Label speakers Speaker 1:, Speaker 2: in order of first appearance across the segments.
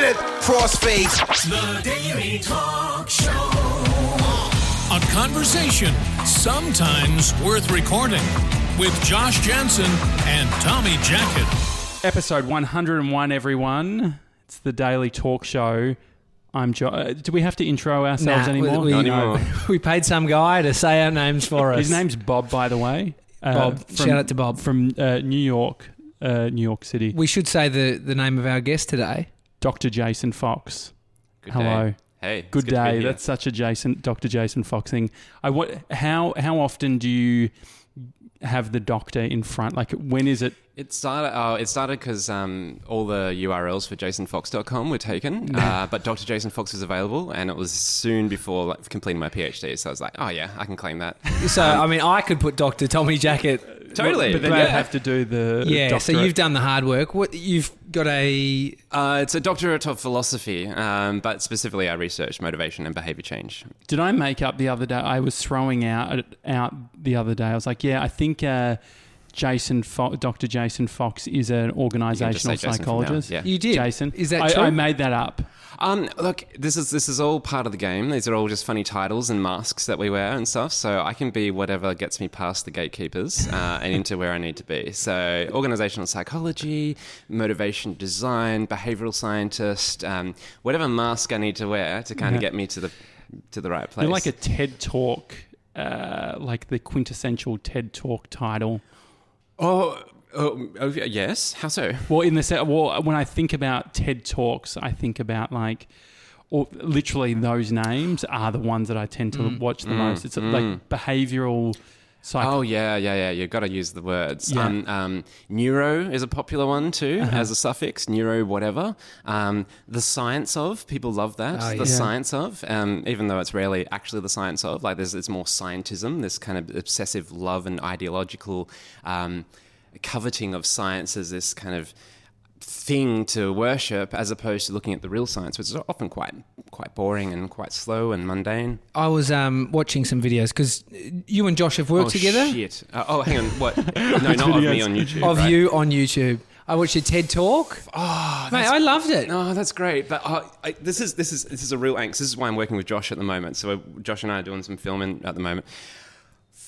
Speaker 1: minute. Crossfade.
Speaker 2: The Daily Talk Show. A conversation sometimes worth recording with Josh Janssen and Tommy Jackett.
Speaker 3: Episode 101, everyone. It's the Daily Talk Show. I'm jo- uh, Do we have to intro ourselves
Speaker 4: Nah,
Speaker 3: anymore?
Speaker 4: We,
Speaker 5: Not
Speaker 4: we-
Speaker 5: anymore.
Speaker 4: we paid some guy to say our names for us.
Speaker 3: His name's Bob, by the way. Uh,
Speaker 4: Bob. Shout out to Bob.
Speaker 3: From uh, New York, uh, New York City.
Speaker 4: We should say the, the name of our guest today.
Speaker 3: Dr. Jason Fox.
Speaker 5: Good
Speaker 3: Hello.
Speaker 5: Day. Hey. it's
Speaker 3: Good day. That's such a Jason, Dr. Jason Fox thing. I wa- how how often do you have the doctor in front? Like when is it?
Speaker 5: It started. Oh, it started because um, all the URLs for JasonFox.com were taken, uh, but Dr. Jason Fox was available, and it was soon before like, completing my PhD. So I was like, oh yeah, I can claim that.
Speaker 4: So, I mean, I could put Dr. Tommy Jackett.
Speaker 5: Totally.
Speaker 3: But then
Speaker 4: But-
Speaker 3: you have to do the
Speaker 4: Yeah, so you've done the hard work. What You've got a.
Speaker 5: Uh, it's a doctorate of philosophy, um, but specifically I research motivation and behavior change.
Speaker 3: Did I make up the other day? I was throwing out out the other day. I was like, yeah, I think uh, Jason, Fo- Dr. Jason Fox is an organizational
Speaker 5: Jason from now,
Speaker 3: psychologist.
Speaker 5: yeah.
Speaker 4: You did?
Speaker 3: Jason.
Speaker 4: Is that
Speaker 3: I,
Speaker 4: true?
Speaker 3: I made that up.
Speaker 5: Um, look, this is this is all part of the game. These are all just funny titles and masks that we wear and stuff. So I can be whatever gets me past the gatekeepers uh, and into where I need to be. So organizational psychology, motivation design, behavioral scientist, um, whatever mask I need to wear to kind
Speaker 3: Yeah.
Speaker 5: of get me to the to the right place.
Speaker 3: You're like a TED Talk, uh, like the quintessential TED Talk title.
Speaker 5: oh, oh, oh yes. How so?
Speaker 3: Well, in the set, well, when I think about TED Talks, I think about like, or literally those names are the ones that I tend to watch the most. It's like behavioral psych.
Speaker 5: Oh yeah, yeah, yeah. You've got to use the words.
Speaker 3: Yeah.
Speaker 5: Um, um, neuro is a popular one too,
Speaker 4: Uh-huh.
Speaker 5: as a suffix. Neuro, whatever. Um, the science of people love that.
Speaker 4: Oh,
Speaker 5: the
Speaker 4: yeah.
Speaker 5: science of, um, even though it's rarely actually the science of. Like there's, it's more scientism. This kind of obsessive love and ideological um, coveting of science as this kind of thing to worship, as opposed to looking at the real science, which is often quite quite boring and quite slow and mundane.
Speaker 4: I was um, watching some videos because you and Josh have worked
Speaker 5: oh,
Speaker 4: together.
Speaker 5: Shit. Uh, oh, hang on. What? No, not of me on YouTube.
Speaker 4: Of
Speaker 5: right?
Speaker 4: you on YouTube. I watched your TED Talk. Oh, Mate, I loved it.
Speaker 5: Oh, that's great. But uh, I, this is this is this is a real angst. This is why I'm working with Josh at the moment. So uh, Josh and I are doing some filming at the moment.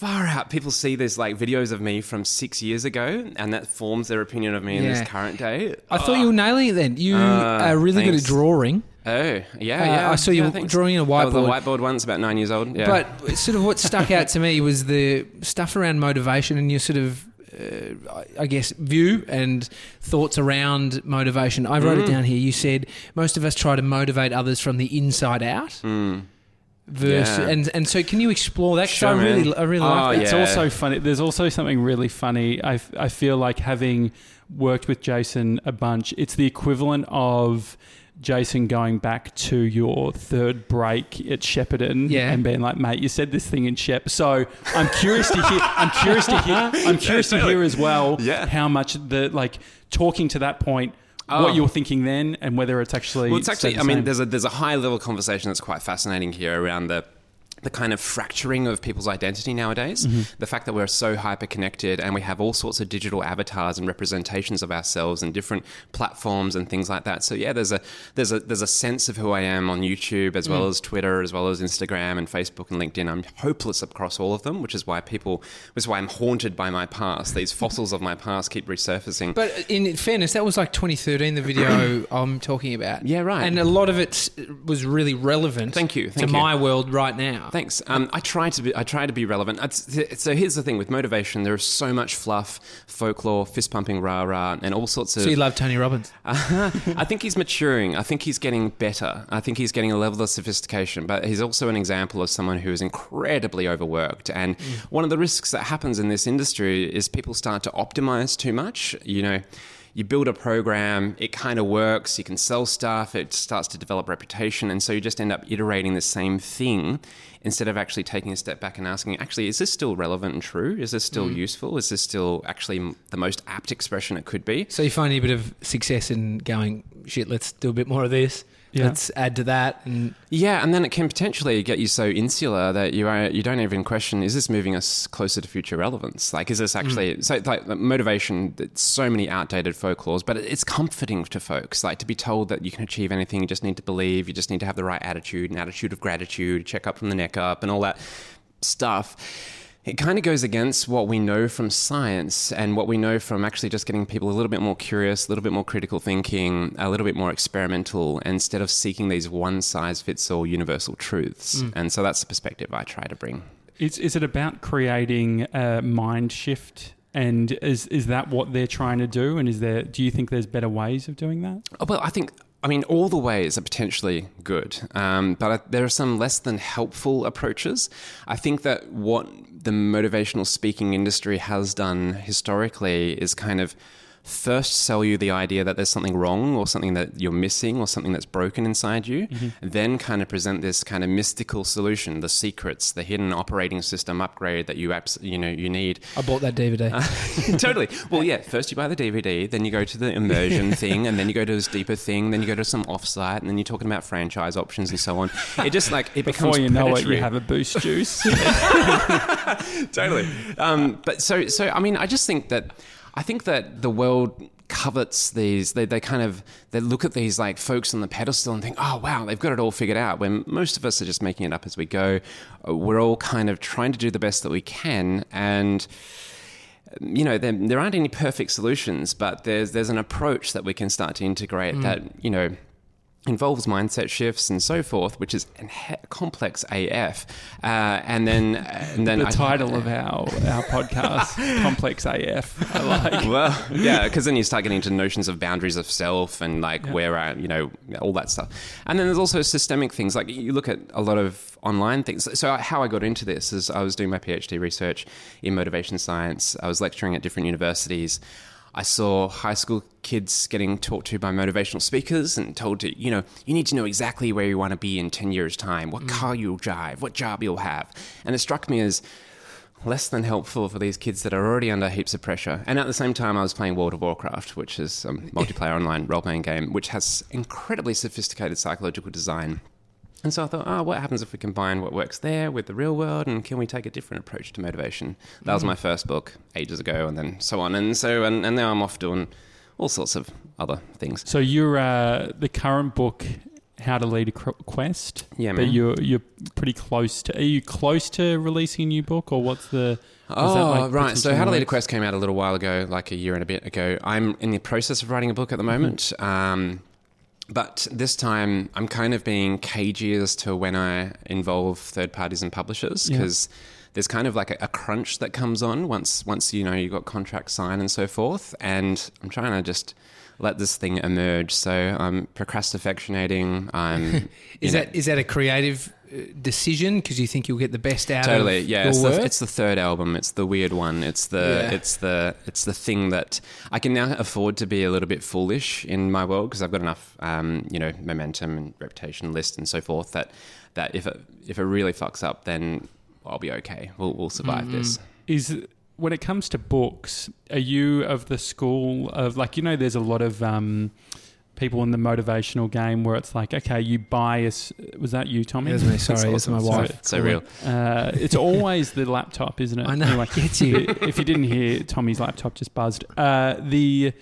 Speaker 5: Far out, people see these like videos of me from six years ago, and that forms their opinion of me in
Speaker 4: Yeah.
Speaker 5: this current day.
Speaker 4: I thought you were nailing it then. You
Speaker 5: Uh,
Speaker 4: are really good
Speaker 5: thanks.
Speaker 4: at drawing.
Speaker 5: Oh, yeah,
Speaker 4: Uh,
Speaker 5: yeah.
Speaker 4: I saw you
Speaker 5: thanks.
Speaker 4: drawing a
Speaker 5: That was the
Speaker 4: whiteboard.
Speaker 5: whiteboard once, about nine years old. Yeah.
Speaker 4: But sort of what stuck out to me was the stuff around motivation and your sort of, uh, I guess, view and thoughts around motivation. I wrote it
Speaker 5: Mm.
Speaker 4: down here. You said most of us try to motivate others from the inside out. Versus.
Speaker 5: Yeah.
Speaker 4: and and so can you explore that? 'Cause
Speaker 5: Sure,
Speaker 4: I really,
Speaker 5: man.
Speaker 4: I really
Speaker 5: Oh,
Speaker 4: like that.
Speaker 3: It's
Speaker 5: yeah.
Speaker 3: also funny. There's also something really funny. I I feel like having worked with Jason a bunch, it's the equivalent of Jason going back to your third break at Shepparton
Speaker 4: Yeah.
Speaker 3: and being like, mate, you said this thing in Shep. So I'm curious to hear, I'm curious to hear, I'm curious to hear as well
Speaker 5: Yeah.
Speaker 3: how much the, like, talking to that point,
Speaker 5: Oh.
Speaker 3: what you're thinking then and whether it's actually.
Speaker 5: Well, it's actually. I mean, there's a there's a high level conversation that's quite fascinating here around the the kind of fracturing of people's identity nowadays.
Speaker 3: Mm-hmm.
Speaker 5: The fact that we're so hyper connected and we have all sorts of digital avatars and representations of ourselves and different platforms and things like that. So yeah, there's a there's a there's a sense of who I am on YouTube as
Speaker 3: Mm.
Speaker 5: well as Twitter as well as Instagram and Facebook and LinkedIn. I'm hopeless across all of them, which is why people which is why I'm haunted by my past. These fossils of my past keep resurfacing.
Speaker 4: But in fairness, that was like 2013, the video I'm talking about.
Speaker 5: Yeah, right.
Speaker 4: And a lot of it was really relevant.
Speaker 5: Thank you,
Speaker 4: to
Speaker 5: you.
Speaker 4: my world right now.
Speaker 5: Thanks. Um, I try to be. I try to be relevant. It's, so here's the thing with motivation: there is so much fluff, folklore, fist pumping, rah rah, and all sorts of.
Speaker 4: So you love Tony Robbins?
Speaker 5: I think he's maturing. I think he's getting better. I think he's getting a level of sophistication. But he's also an example of someone who is incredibly overworked. And one of the risks that happens in this industry is people start to optimize too much. You know. You build a program, it kind of works, you can sell stuff, it starts to develop reputation, and so you just end up iterating the same thing instead of actually taking a step back and asking, actually, is this still relevant and true? Is this still mm. useful? Is this still actually the most apt expression it could be?
Speaker 4: So you find a bit of success in going, shit, let's do a bit more of this.
Speaker 3: Yeah.
Speaker 4: let's add to that. And
Speaker 5: Yeah, and then it can potentially get you so insular that you are, you don't even question: Is this moving us closer to future relevance? Like, is this hmm. actually so? Like motivation, it's so many outdated folklores, but it's comforting to folks. Like to be told that you can achieve anything, you just need to believe, you just need to have the right attitude, an attitude of gratitude, check up from the neck up, and all that stuff. It kind of goes against what we know from science and what we know from actually just getting people a little bit more curious, a little bit more critical thinking, a little bit more experimental, instead of seeking these one size fits all universal truths. And so that's the perspective I try to bring.
Speaker 3: Is, is it about creating a mind shift? And is, is that what they're trying to do? And is there, do you think there's better ways of doing that?
Speaker 5: Oh, Well, I think, I mean, all the ways are potentially good, um, but I, there are some less than helpful approaches. I think that what the motivational speaking industry has done historically is kind of first sell you the idea that there's something wrong or something that you're missing or something that's broken inside you, then kind of present this kind of mystical solution, the secrets, the hidden operating system upgrade that you abs- you know you need.
Speaker 4: I bought that DVD.
Speaker 5: totally. Well, yeah. First you buy the DVD, then you go to the immersion thing, and then you go to this deeper thing, then you go to some offsite, and then you're talking about franchise options and so on. It just like it becomes
Speaker 3: Before you know it, you have a boost juice.
Speaker 5: totally. Um, but so so I mean, I just think that I think that the world covets these they, they kind of they look at these like folks on the pedestal and think oh wow they've got it all figured out when most of us are just making it up as we go. Uh, we're all kind of trying to do the best that we can and you know there, there aren't any perfect solutions but there's there's an approach that we can start to integrate that you know involves mindset shifts and so forth, which is complex AF. Uh, and then, and then
Speaker 3: the
Speaker 5: I-
Speaker 3: title of our, our podcast, Complex AF. I like.
Speaker 5: well, yeah, because then you start getting into notions of boundaries of self and like where I, you know, all that stuff. And then there's also systemic things. Like you look at a lot of online things. So how I got into this is I was doing my PhD research in motivation science. I was lecturing at different universities. I saw high school kids getting talked to by motivational speakers and told to, you know, you need to know exactly where you want to be in 10 years' time, what mm. car you'll drive, what job you'll have. And it struck me as less than helpful for these kids that are already under heaps of pressure. And at the same time, I was playing World of Warcraft, which is a multiplayer online role playing game, which has incredibly sophisticated psychological design. And so I thought, oh, what happens if we combine what works there with the real world, and can we take a different approach to motivation? That was my first book ages ago, and then so on, and so, and, and now I'm off doing all sorts of other things.
Speaker 3: So you're uh, the current book, How to Lead a Quest.
Speaker 5: Yeah,
Speaker 3: But
Speaker 5: man.
Speaker 3: you're you're pretty close to. Are you close to releasing a new book, or what's the?
Speaker 5: Oh,
Speaker 3: like,
Speaker 5: right. So, How to Lead a Quest came out a little while ago, like a year and a bit ago. I'm in the process of writing a book at the moment. Um, but this time, I'm kind of being cagey as to when I involve third parties and publishers
Speaker 3: Yeah.
Speaker 5: because there's kind of like a, a crunch that comes on once once you know you've got contracts signed and so forth. And I'm trying to just let this thing emerge. So I'm procrastinating. I'm
Speaker 4: Is
Speaker 5: you know-
Speaker 4: that is that a creative decision because you think you'll get the best out
Speaker 5: totally
Speaker 4: of
Speaker 5: yeah
Speaker 4: your
Speaker 5: it's
Speaker 4: work?
Speaker 5: the, it's the third album it's the weird one it's the
Speaker 4: Yeah.
Speaker 5: it's the it's the thing that i can now afford to be a little bit foolish in my world because i've got enough um, you know momentum and reputation list and so forth that that if it if it really fucks up then i'll be okay we'll, we'll survive
Speaker 4: Mm-hmm.
Speaker 5: this
Speaker 3: is when it comes to books, are you of the school of like you know? There's a lot of um, people in the motivational game where it's like, okay, you buy a. s- Was that you, Tommy?
Speaker 4: That's me. Sorry, that's
Speaker 5: awesome.
Speaker 4: my wife.
Speaker 5: so real
Speaker 3: Uh, it's always the laptop, isn't it?
Speaker 4: I know.
Speaker 3: Anyway,
Speaker 4: Gets you.
Speaker 3: if you didn't hear, Tommy's laptop just buzzed. Uh, the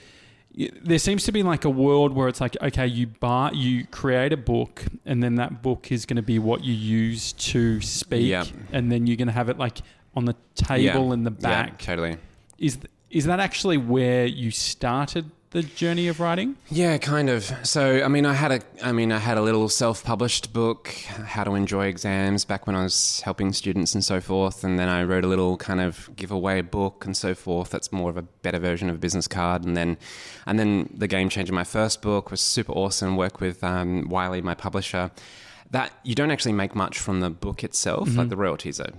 Speaker 3: there seems to be like a world where it's like, okay, you buy, you create a book, and then that book is going to be what you use to speak,
Speaker 5: Yeah.
Speaker 3: and then you're going to have it like on the table
Speaker 5: Yeah.
Speaker 3: in the
Speaker 5: yeah
Speaker 3: back.
Speaker 5: totally
Speaker 3: Is is that actually where you started the journey of writing?
Speaker 5: Yeah, kind of. So, I mean, I had a, I mean, I had a little self-published book, How to Enjoy Exams, back when I was helping students and so forth. And then I wrote a little kind of giveaway book and so forth. That's more of a better version of a business card. And then, and then the game changer, my first book was super awesome. Work with um, Wiley, my publisher. That you don't actually make much from the book itself. Like the royalties are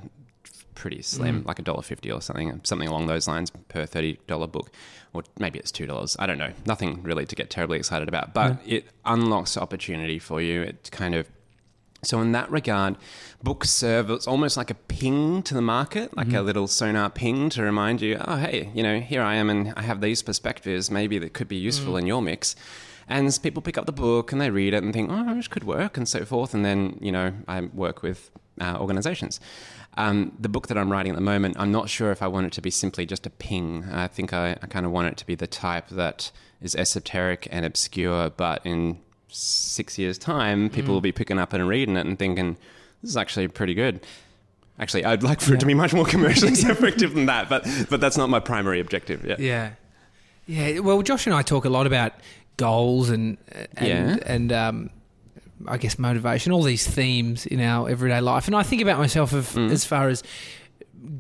Speaker 5: pretty mm. slim, like a dollar fifty or something, something along those lines per thirty dollar book, or maybe it's two dollars. I don't know. Nothing really to get terribly excited about, but it unlocks opportunity for you. It kind of so in that regard, books serve it's almost like a ping to the market, like a mm-hmm. little sonar ping to remind you, oh hey, you know, here I am and I have these perspectives, maybe that could be useful mm. in your mix. And people pick up the book and they read it and think, oh, this could work and so forth. And then, you know, I work with uh, organizations. Um, the book that I'm writing at the moment, I'm not sure if I want it to be simply just a ping. I think I, I kind of want it to be the type that is esoteric and obscure, but in six years' time, people will be picking up and reading it and thinking, this is actually pretty good. Actually, I'd like for it to be much more commercially effective than that, but but that's not my primary objective. Yeah.
Speaker 4: Yeah, yeah. Well, Josh and I talk a lot about goals and and
Speaker 5: Yeah.
Speaker 4: and um, I guess motivation, all these themes in our everyday life. And I think about myself of,
Speaker 5: Mm.
Speaker 4: as far as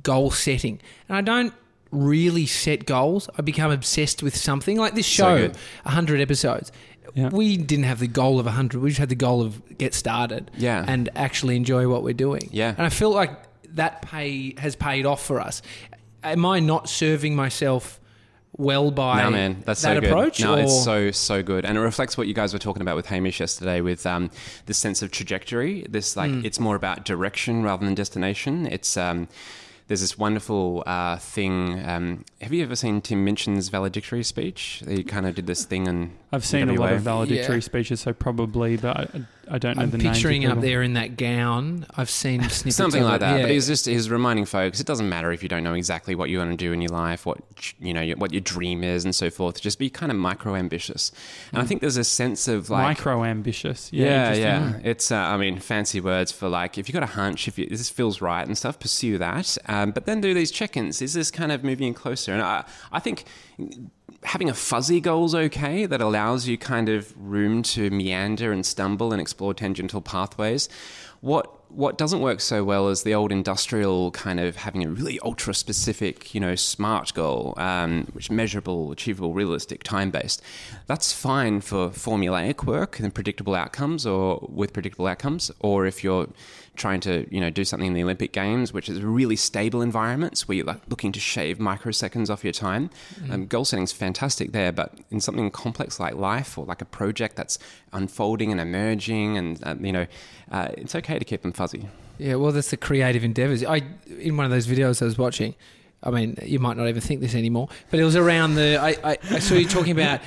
Speaker 4: goal setting, and I don't really set goals. I become obsessed with something like this show,
Speaker 5: good.
Speaker 4: hundred episodes.
Speaker 3: Yeah.
Speaker 4: We didn't have the goal of 100. We just had the goal of get started
Speaker 5: Yeah.
Speaker 4: and actually enjoy what we're doing.
Speaker 5: Yeah.
Speaker 4: And I feel like that pay has paid off for us. Am I not serving myself well by
Speaker 5: No, man, that's
Speaker 4: that
Speaker 5: so good.
Speaker 4: approach?
Speaker 5: No,
Speaker 4: or-
Speaker 5: it's so so good, and it reflects what you guys were talking about with Hamish yesterday, with um, this sense of trajectory. This like
Speaker 4: Hmm.
Speaker 5: it's more about direction rather than destination. It's um, there's this wonderful uh, thing. Um, have you ever seen Tim Minchin's valedictory speech? He kind of did this thing, and
Speaker 3: I've seen a lot of valedictory
Speaker 4: Yeah.
Speaker 3: speeches, so probably, but I, I don't know
Speaker 4: I'm
Speaker 3: the names. of
Speaker 4: picturing up there in that gown. I've seen snippets
Speaker 5: something
Speaker 4: of
Speaker 5: like that.
Speaker 4: Yeah.
Speaker 5: But he's just he's reminding folks it doesn't matter if you don't know exactly what you want to do in your life, what you know, what your dream is, and so forth. Just be kind of micro ambitious, and I think there's a sense of like
Speaker 3: micro ambitious. Yeah,
Speaker 5: Yeah, yeah. It's, uh, I mean, fancy words for like, if you've got a hunch, if you, this feels right and stuff, pursue that. Um, but then do these check ins. Is this kind of moving closer? And I, I think having a fuzzy goal is okay that allows you kind of room to meander and stumble and explore tangential pathways. What what doesn't work so well is the old industrial kind of having a really ultra specific, you know, smart goal, um, which measurable, achievable, realistic, time based. That's fine for formulaic work and predictable outcomes, or with predictable outcomes, or if you're trying to, you know, do something in the Olympic Games, which is really stable environments where you're like looking to shave microseconds off your time. Um, goal setting is fantastic there, but in something complex like life or like a project that's unfolding and emerging, and uh, you know, uh, it's okay to keep them fuzzy.
Speaker 4: Yeah, well, that's the creative endeavors. I in one of those videos I was watching. I mean, you might not even think this anymore, but it was around the. I, I, I saw you talking about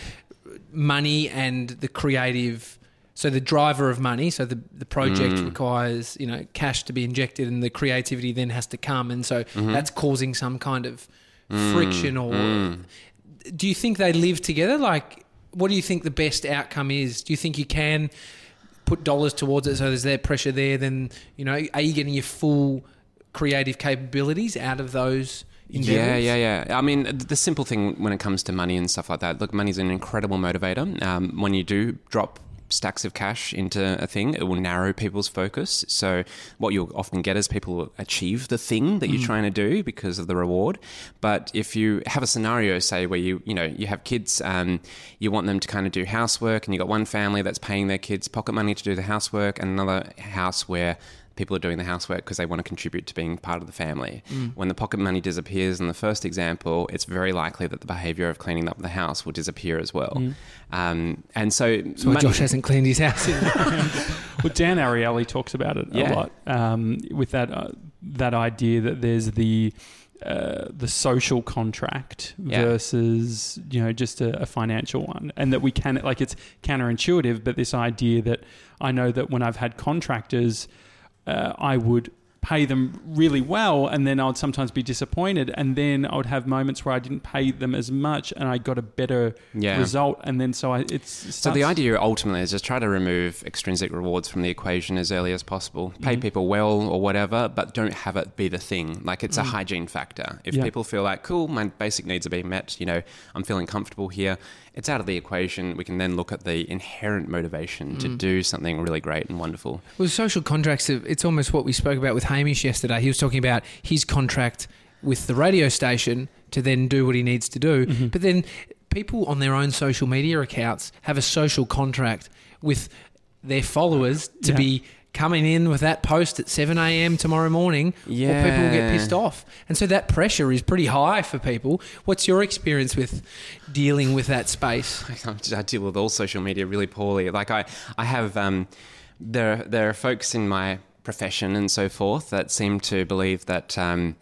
Speaker 4: money and the creative. So the driver of money. So the the project mm. requires you know cash to be injected, and the creativity then has to come, and so mm-hmm. that's causing some kind of mm. friction. Or mm. do you think they live together? Like, what do you think the best outcome is? Do you think you can? put dollars towards it so there's that pressure there then you know are you getting your full creative capabilities out of those endeavors?
Speaker 5: Yeah, yeah, yeah. I mean, the simple thing when it comes to money and stuff like that, look, money's an incredible motivator. Um, when you do drop stacks of cash into a thing, it will narrow people's focus. So what you'll often get is people will achieve the thing that you're trying to do because of the reward. But if you have a scenario, say where you you know you have kids, um, you want them to kind of do housework, and you got one family that's paying their kids pocket money to do the housework, and another house where people are doing the housework because they want to contribute to being part of the family.
Speaker 4: Mm.
Speaker 5: When the pocket money disappears in the first example, it's very likely that the behavior of cleaning up the house will disappear as well. Um, and so,
Speaker 4: Mm. That's why
Speaker 5: money-
Speaker 4: Josh hasn't cleaned his house in.
Speaker 3: Well, Dan Ariely talks about it
Speaker 5: Yeah.
Speaker 3: a lot um, with that uh, that idea that there's the uh, the social contract
Speaker 5: Yeah.
Speaker 3: versus you know just a, a financial one, and that we can like it's counterintuitive, but this idea that I know that when I've had contractors, uh, I would pay them really well and then I would sometimes be disappointed and then I would have moments where I didn't pay them as much and I got a better
Speaker 5: Yeah.
Speaker 3: result and then so I it's
Speaker 5: So the idea ultimately is just try to remove extrinsic rewards from the equation as early as possible. Pay
Speaker 3: Mm-hmm.
Speaker 5: people well or whatever, but don't have it be the thing. Like it's a hygiene factor. If
Speaker 3: Mm. Yeah.
Speaker 5: people feel like, cool, my basic needs are being met, you know, I'm feeling comfortable here, it's out of the equation. We can then look at the inherent motivation
Speaker 3: Mm.
Speaker 5: to do something really great and wonderful.
Speaker 4: Well, social contracts, it's almost what we spoke about with Hamish yesterday. He was talking about his contract with the radio station to then do what he needs to do.
Speaker 3: Mm-hmm.
Speaker 4: But then people on their own social media accounts have a social contract with their followers to
Speaker 3: Yeah.
Speaker 4: be coming in with that post at 7 a.m. tomorrow morning or people will get pissed off. And so that pressure is pretty high for people. What's your experience with dealing with that space?
Speaker 5: I deal with all social media really poorly. Like I, I have um, there there are folks in my profession and so forth that seem to believe that um,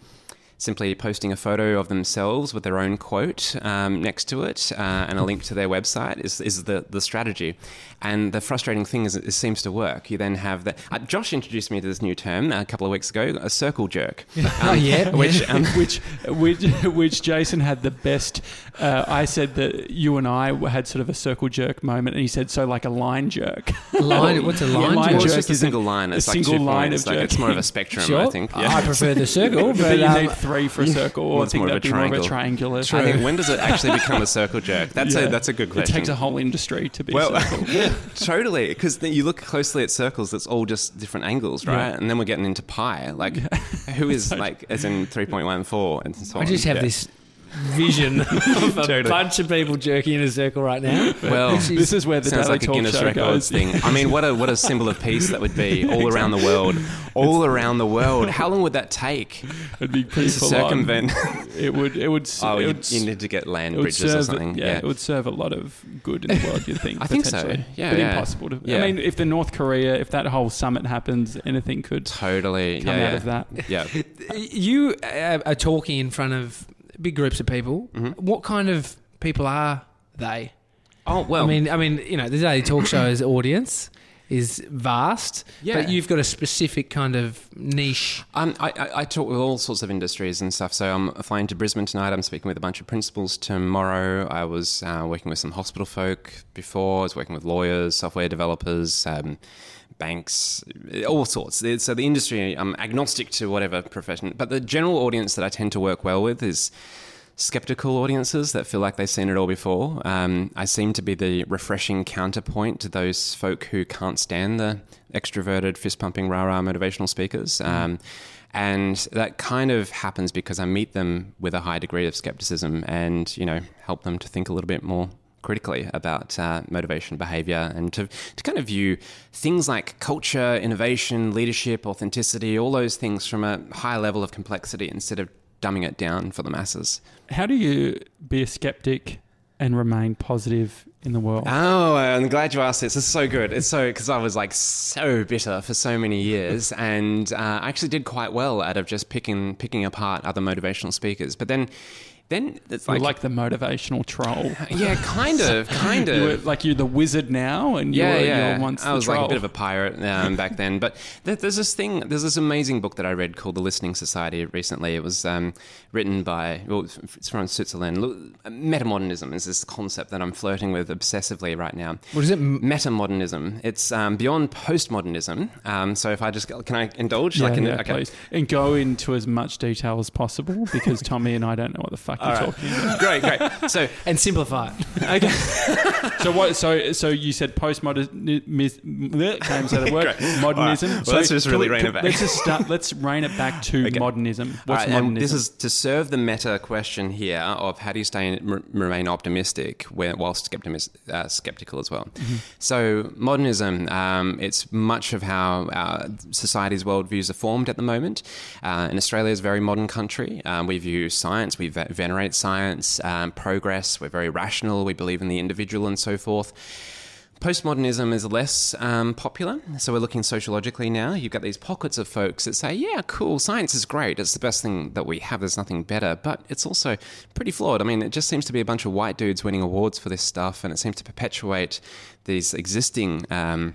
Speaker 5: simply posting a photo of themselves with their own quote um, next to it uh, and a link to their website is, is the, the strategy. And the frustrating thing is it seems to work. You then have the. Uh, Josh introduced me to this new term a couple of weeks ago, a circle jerk.
Speaker 4: Oh, yeah.
Speaker 5: Which, um,
Speaker 3: which, which, which Jason had the best. Uh, I said that you and I had sort of a circle jerk moment, and he said, "So like a line jerk."
Speaker 4: Line, what's a line?
Speaker 3: line
Speaker 4: jerk?
Speaker 5: Well, it's just a single
Speaker 3: a-
Speaker 5: line.
Speaker 3: a
Speaker 5: It's like
Speaker 3: single
Speaker 5: two
Speaker 3: line
Speaker 5: points.
Speaker 3: of
Speaker 5: Like, it's more of a spectrum,
Speaker 4: Sure.
Speaker 5: I think.
Speaker 4: I prefer the circle,
Speaker 3: but
Speaker 4: but
Speaker 3: you
Speaker 4: um,
Speaker 3: need three for a circle, or
Speaker 5: Well,
Speaker 3: I think
Speaker 5: more a
Speaker 3: that'd be more of a
Speaker 5: triangle.
Speaker 3: triangular.
Speaker 5: I think when does it actually become a circle jerk? That's
Speaker 3: Yeah.
Speaker 5: a that's a good question.
Speaker 3: It takes a whole industry to be.
Speaker 5: well,
Speaker 3: circle.
Speaker 5: totally, because you look closely at circles. It's all just different angles, right?
Speaker 3: Yeah.
Speaker 5: And then we're getting into pi. Like, who is like as in three point one four and so
Speaker 4: I
Speaker 5: on.
Speaker 4: just have
Speaker 5: Yeah.
Speaker 4: this vision of a
Speaker 5: Totally.
Speaker 4: bunch of people jerking in a circle right now.
Speaker 5: Well,
Speaker 4: Which is-
Speaker 3: this is where the
Speaker 5: Sounds
Speaker 3: Daily
Speaker 5: like a Guinness
Speaker 3: Show
Speaker 5: Records
Speaker 3: goes.
Speaker 5: thing. I mean, what a what a symbol of peace that would be all around the world, all around the world. How long would that take
Speaker 3: It'd be pretty
Speaker 5: to circumvent?
Speaker 3: It would. It would.
Speaker 5: Oh,
Speaker 3: it
Speaker 5: you,
Speaker 3: would,
Speaker 5: you need to get land bridges
Speaker 3: serve,
Speaker 5: or something.
Speaker 3: Yeah, it would serve a lot of good in the world. You think?
Speaker 5: I think so.
Speaker 3: potentially.
Speaker 5: Yeah,
Speaker 3: but
Speaker 5: yeah.
Speaker 3: impossible to.
Speaker 5: Yeah.
Speaker 3: I mean, if the North Korea, if that whole summit happens, anything could
Speaker 5: totally.
Speaker 3: come
Speaker 5: yeah,
Speaker 3: out
Speaker 5: yeah.
Speaker 3: of that.
Speaker 5: Yeah.
Speaker 4: you uh, are talking in front of big groups of people.
Speaker 5: Mm-hmm.
Speaker 4: What kind of people are they?
Speaker 5: Oh well.
Speaker 4: I mean, I mean, you know, the Daily Talk Show's audience is vast,
Speaker 5: Yeah.
Speaker 4: but you've got a specific kind of niche.
Speaker 5: Um, I, I, I talk with all sorts of industries and stuff. So I'm flying to Brisbane tonight. I'm speaking with a bunch of principals tomorrow. I was uh, working with some hospital folk before. I was working with lawyers, software developers, um, banks, all sorts. So the industry, I'm agnostic to whatever profession. But the general audience that I tend to work well with is skeptical audiences that feel like they've seen it all before. Um, I seem to be the refreshing counterpoint to those folk who can't stand the extroverted, fist pumping, rah rah motivational speakers. Um, and that kind of happens because I meet them with a high degree of skepticism and, you know, help them to think a little bit more critically about uh, motivation behavior and to, to kind of view things like culture, innovation, leadership, authenticity, all those things from a high level of complexity instead of dumbing it down for the masses.
Speaker 3: How do you be a skeptic and remain positive in the world?
Speaker 5: Oh, I'm glad you asked this. It's so good. It's so because I was like so bitter for so many years, and uh, I actually did quite well out of just picking picking apart other motivational speakers. But then, then it's like,
Speaker 3: like the motivational troll.
Speaker 5: yeah, kind of, kind
Speaker 3: You were,
Speaker 5: of.
Speaker 3: like you're the wizard now, and
Speaker 5: Yeah,
Speaker 3: you're,
Speaker 5: yeah.
Speaker 3: you're once
Speaker 5: I
Speaker 3: the
Speaker 5: was like a bit of a pirate um, back then. But there, there's this thing, there's this amazing book that I read called The Listening Society recently. It was um, written by, well, it's from Switzerland. Metamodernism is this concept that I'm flirting with obsessively right now.
Speaker 4: What is it? M-
Speaker 5: Metamodernism. It's um, beyond postmodernism. Um, so if I just can I indulge?
Speaker 3: Yeah,
Speaker 5: like in,
Speaker 3: yeah, please. And go into as much detail as possible because Tommy and I don't know what the fuck you're talking about.
Speaker 5: Great, great. So
Speaker 4: and simplify it.
Speaker 5: okay.
Speaker 3: So what? So so you said postmodernism. Can't say the word. Modernism.
Speaker 5: All right. Well,
Speaker 3: so
Speaker 5: let's just really
Speaker 3: we-
Speaker 5: rein it back.
Speaker 3: Let's just start. Let's rein it back to
Speaker 5: Okay.
Speaker 3: modernism. What's
Speaker 5: right,
Speaker 3: modernism?
Speaker 5: this is to serve the meta question here of how do you stay r- remain optimistic whe- whilst skeptimis- uh, skeptical as well.
Speaker 3: Mm-hmm.
Speaker 5: So modernism, um, it's much of how our society's worldviews are formed at the moment. Uh, and Australia is a very modern country. Um, we view science, we ve- venerate science, um, progress. We're very rational. We believe in the individual and so forth. Postmodernism is less um, popular, so we're looking sociologically now. You've got these pockets of folks that say, "Yeah, cool, science is great. It's the best thing that we have. There's nothing better." But it's also pretty flawed. I mean, it just seems to be a bunch of white dudes winning awards for this stuff, and it seems to perpetuate these existing um,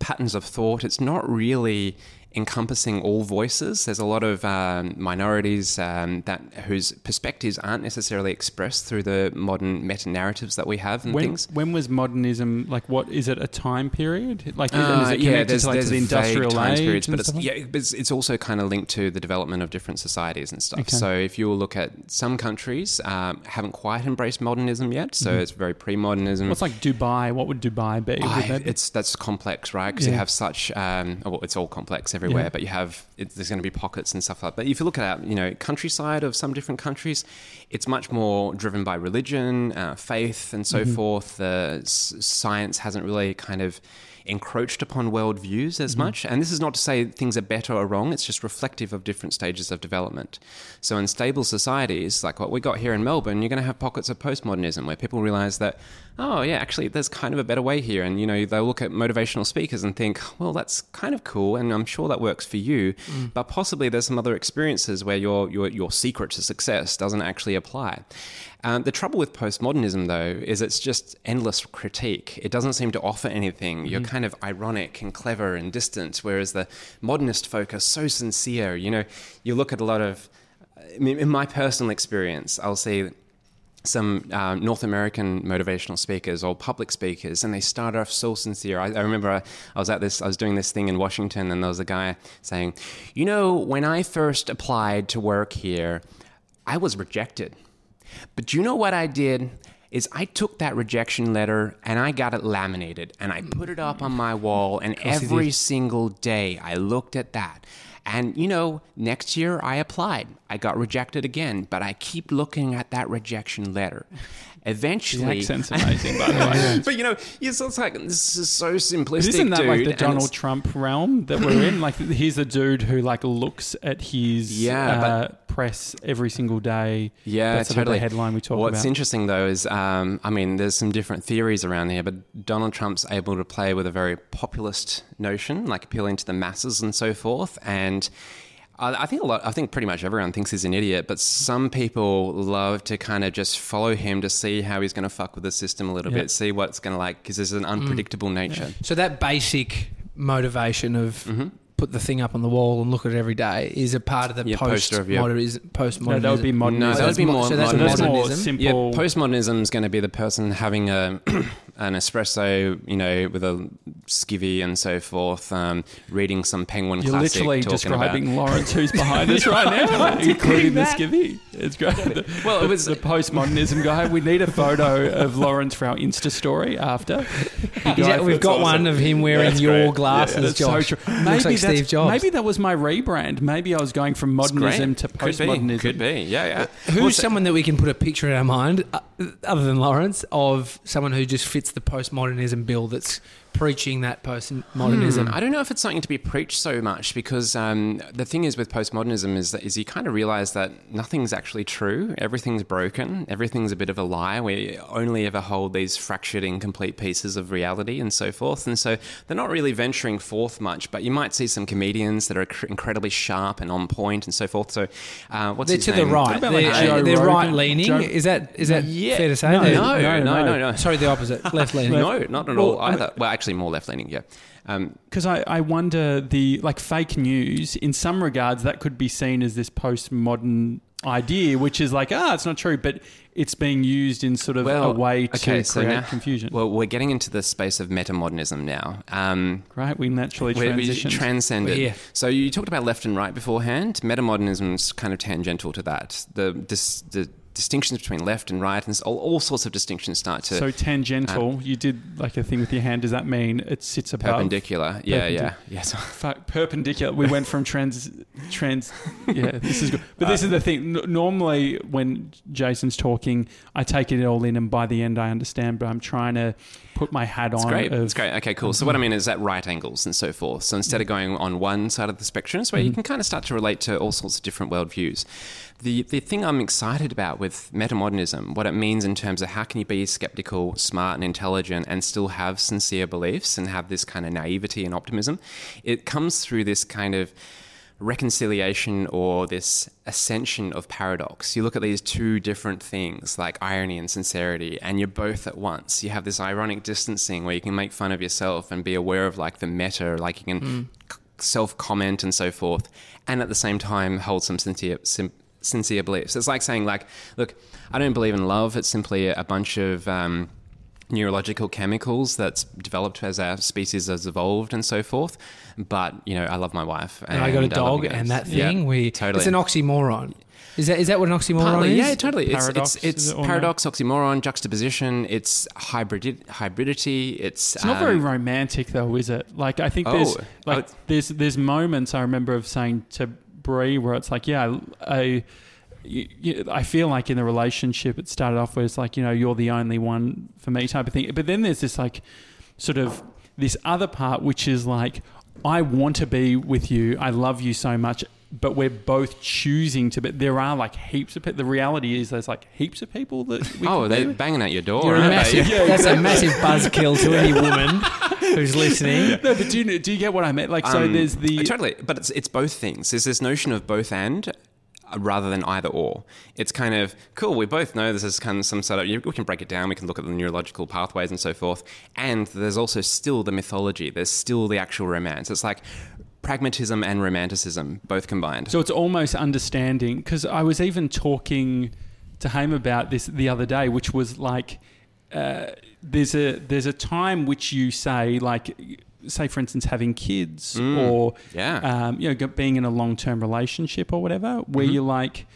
Speaker 5: patterns of thought. It's not really encompassing all voices. There's a lot of um, minorities um, that whose perspectives aren't necessarily expressed through the modern meta narratives that we have and
Speaker 3: when,
Speaker 5: things.
Speaker 3: when was modernism? Like, what is it? A time period? Like,
Speaker 5: Uh,
Speaker 3: is it connected
Speaker 5: there's,
Speaker 3: to, like,
Speaker 5: there's
Speaker 3: to the industrial
Speaker 5: time
Speaker 3: age?
Speaker 5: periods, but it's,
Speaker 3: like
Speaker 5: yeah, but it's, it's also kind of linked to the development of different societies and stuff.
Speaker 3: Okay.
Speaker 5: So if you look at some countries, um, haven't quite embraced modernism yet, so it's very pre-modernism.
Speaker 3: What's like Dubai? What would Dubai be? Would
Speaker 5: I-
Speaker 3: that be-
Speaker 5: it's that's complex, right? Because you have such, um, well, it's all complex everywhere,
Speaker 3: Yeah.
Speaker 5: but you have it, there's going to be pockets and stuff like that. But if you look at you know countryside of some different countries, it's much more driven by religion, uh, faith, and so
Speaker 3: Mm-hmm.
Speaker 5: forth. Uh, s- science hasn't really kind of encroached upon worldviews as
Speaker 3: Mm-hmm.
Speaker 5: much. And this is not to say things are better or wrong. It's just reflective of different stages of development. So in stable societies like what we got here in Melbourne, you're going to have pockets of postmodernism where people realize that, oh yeah, actually there's kind of a better way here. And you know they'll look at motivational speakers and think, well, that's kind of cool, and I'm sure that works for you, but possibly there's some other experiences where your your your secret to success doesn't actually apply. Um, the trouble with postmodernism, though, is it's just endless critique. It doesn't seem to offer anything. You're kind of ironic and clever and distant, whereas the modernist folk are so sincere. You know, you look at a lot of, in my personal experience, I'll see some uh, North American motivational speakers or public speakers, and they start off so sincere. I, I remember I, I was at this, I was doing this thing in Washington, and there was a guy saying, "You know, when I first applied to work here, I was rejected, but you know what I did." Is I took that rejection letter and I got it laminated and I put it up on my wall and every single day I looked at that. And you know, next year I applied. I got rejected again, but I keep looking at that rejection letter.
Speaker 3: The
Speaker 5: Eventually,
Speaker 3: accent's amazing, by the way.
Speaker 5: but you know, it's, it's like this is so simplistic,
Speaker 3: But isn't that
Speaker 5: dude.
Speaker 3: like the Donald Trump realm that we're in? Like he's a dude who like looks at his
Speaker 5: Yeah,
Speaker 3: uh, press every single day.
Speaker 5: Yeah,
Speaker 3: That's sort of
Speaker 5: totally.
Speaker 3: the headline we talk
Speaker 5: What's
Speaker 3: about.
Speaker 5: What's interesting though is, um, I mean, there's some different theories around here, but Donald Trump's able to play with a very populist notion, like appealing to the masses and so forth, and. I I think a lot. I think pretty much everyone thinks he's an idiot, but some people love to kind of just follow him to see how he's going to fuck with the system a little
Speaker 3: Yeah.
Speaker 5: bit, see what it's going to like, because there's an unpredictable nature.
Speaker 4: So that basic motivation of
Speaker 5: Mm-hmm.
Speaker 4: put the thing up on the wall and look at it every day is a part of the
Speaker 5: Yeah, poster of you.
Speaker 4: postmodernism. Postmodernism.
Speaker 3: no, that would be modern.
Speaker 5: No, that would be more
Speaker 4: So that's
Speaker 3: So that's more simple.
Speaker 5: Yeah, postmodernism is going to be the person having a an espresso, you know, with a skivvy and so forth, um, reading some Penguin
Speaker 3: You're
Speaker 5: classic,
Speaker 3: literally
Speaker 5: talking
Speaker 3: describing
Speaker 5: about.
Speaker 3: Lawrence, who's behind us right now, including the skivvy. It's great. The,
Speaker 5: Well, it was-
Speaker 3: the postmodernism guy. We need a photo of Lawrence for our Insta story after. You
Speaker 4: He's- we've got
Speaker 3: awesome.
Speaker 4: one of him wearing
Speaker 5: That's
Speaker 4: your
Speaker 5: great.
Speaker 4: glasses,
Speaker 3: That's
Speaker 4: Josh.
Speaker 3: so true.
Speaker 4: Looks
Speaker 3: Maybe
Speaker 4: like
Speaker 3: that's-
Speaker 4: Steve Jobs.
Speaker 3: Maybe that was my rebrand. Maybe I was going from modernism to
Speaker 5: Could be.
Speaker 3: postmodernism.
Speaker 5: Could be. Yeah, yeah.
Speaker 4: Who's
Speaker 5: Well, so-
Speaker 4: someone that we can put a picture in our mind, uh, other than Lawrence, of someone who just fits the postmodernism bill that's preaching that postmodernism?
Speaker 5: Hmm, I don't know if it's something to be preached so much because um, the thing is with postmodernism is that is you kind of realize that nothing's actually true. Everything's broken. Everything's a bit of a lie. We only ever hold these fractured, incomplete pieces of reality and so forth. And so they're not really venturing forth much. But you might see some comedians that are cr- incredibly sharp and on point and so forth. So uh, what's
Speaker 4: They're
Speaker 5: his
Speaker 4: to the
Speaker 5: name?
Speaker 4: right.
Speaker 3: about
Speaker 4: They're,
Speaker 3: Joe
Speaker 4: they're right leaning.
Speaker 3: Joe-
Speaker 4: Is that is that
Speaker 5: Yeah.
Speaker 4: fair to say?
Speaker 3: No,
Speaker 5: No, no,
Speaker 3: no,
Speaker 5: no,
Speaker 3: no.
Speaker 5: no.
Speaker 4: Sorry, the opposite. Left leaning.
Speaker 5: No, not at
Speaker 3: Well,
Speaker 5: all
Speaker 3: I-
Speaker 5: either. Well, actually, more left leaning. Yeah. Um,
Speaker 3: Because I, I wonder the like fake news in some regards that could be seen as this postmodern idea, which is like ah, it's not true, but it's being used in sort of a way to
Speaker 5: okay,
Speaker 3: create
Speaker 5: so now-
Speaker 3: confusion.
Speaker 5: Well, we're getting into the space of metamodernism now. Um,
Speaker 3: right? We naturally
Speaker 5: where we
Speaker 3: transition.
Speaker 5: transcended.
Speaker 4: We're here.
Speaker 5: So you talked about left and right beforehand. Metamodernism is kind of tangential to that. The dis, the distinctions between left and right and all, all sorts of distinctions start to
Speaker 3: so tangential. Um, you did like a thing with your hand. Does that mean it sits above?
Speaker 5: perpendicular. Yeah, yeah,
Speaker 3: Perpendic-
Speaker 5: yes.
Speaker 3: Fuck, perpendicular. We went from trans, trans. Yeah, this is good. But this is the uh, thing. N- normally, when Jason's talking, I take it all in, and by the end, I understand. But I'm trying to put my hat on.
Speaker 5: It's great.
Speaker 3: of-
Speaker 5: It's great. Okay, cool. So what I mhm. mean is at right angles and so forth. So instead of going on one side of the spectrum, it's where you mm-hmm. can kind of start to relate to all sorts of different worldviews. The the thing I'm excited about with metamodernism, what it means in terms of how can you be skeptical, smart, and intelligent, and still have sincere beliefs and have this kind of naivety and optimism, it comes through this kind of reconciliation or this ascension of paradox. You look at these two different things like irony and sincerity, and you're both at once. You have this ironic distancing where you can make fun of yourself and be aware of like the meta, like you can hmm. self comment and so forth, and at the same time hold some sincere. Sim- sincere beliefs it's like saying like look i don't believe in love it's simply a bunch of um, neurological chemicals that's developed as our species has evolved and so forth. But you know, I love my wife, and,
Speaker 4: And I got a dog, and that
Speaker 5: Yeah,
Speaker 4: thing we
Speaker 5: totally
Speaker 4: it's an oxymoron. Is that is that what an oxymoron
Speaker 5: Partly,
Speaker 4: is?
Speaker 5: yeah, totally. It's
Speaker 3: Paradox,
Speaker 5: it's,
Speaker 3: is
Speaker 5: it's
Speaker 3: it, or no?
Speaker 5: paradox, oxymoron, juxtaposition. It's hybrid hybridity. It's
Speaker 3: It's not
Speaker 5: um,
Speaker 3: very romantic, though, is it? Like, I think
Speaker 5: Oh,
Speaker 3: there's like
Speaker 5: would-
Speaker 3: there's there's moments I remember of saying to Brie where it's like, yeah, I. I feel like in the relationship it started off where it's like you know you're the only one for me type of thing, but then there's this like sort of this other part which is like I want to be with you, I love you so much, but we're both choosing to. But there are like heaps of. pe- The reality is, there's like heaps of people that. We
Speaker 5: Oh, they're
Speaker 3: be-
Speaker 5: banging at your door.
Speaker 4: You're a
Speaker 5: aren't
Speaker 4: massive,
Speaker 5: they?
Speaker 4: that's a massive buzzkill to any woman who's listening.
Speaker 3: no, but do you, do you get what I meant? Like, so
Speaker 5: Um,
Speaker 3: there's the.
Speaker 5: totally, but it's it's both things. There's this notion of both and. uh, Rather than either or, it's kind of cool. We both know this is kind of some sort of. We can break it down. We can look at the neurological pathways and so forth. And there's also still the mythology. There's still the actual romance. It's like pragmatism and romanticism both combined.
Speaker 3: So it's almost understanding because I was even talking to Haim about this the other day, which was like uh, there's a there's a time which you say like say for instance having kids or
Speaker 5: Mm. Yeah.
Speaker 3: um, you know being in a long term relationship or whatever where
Speaker 5: Mm-hmm.
Speaker 3: you're like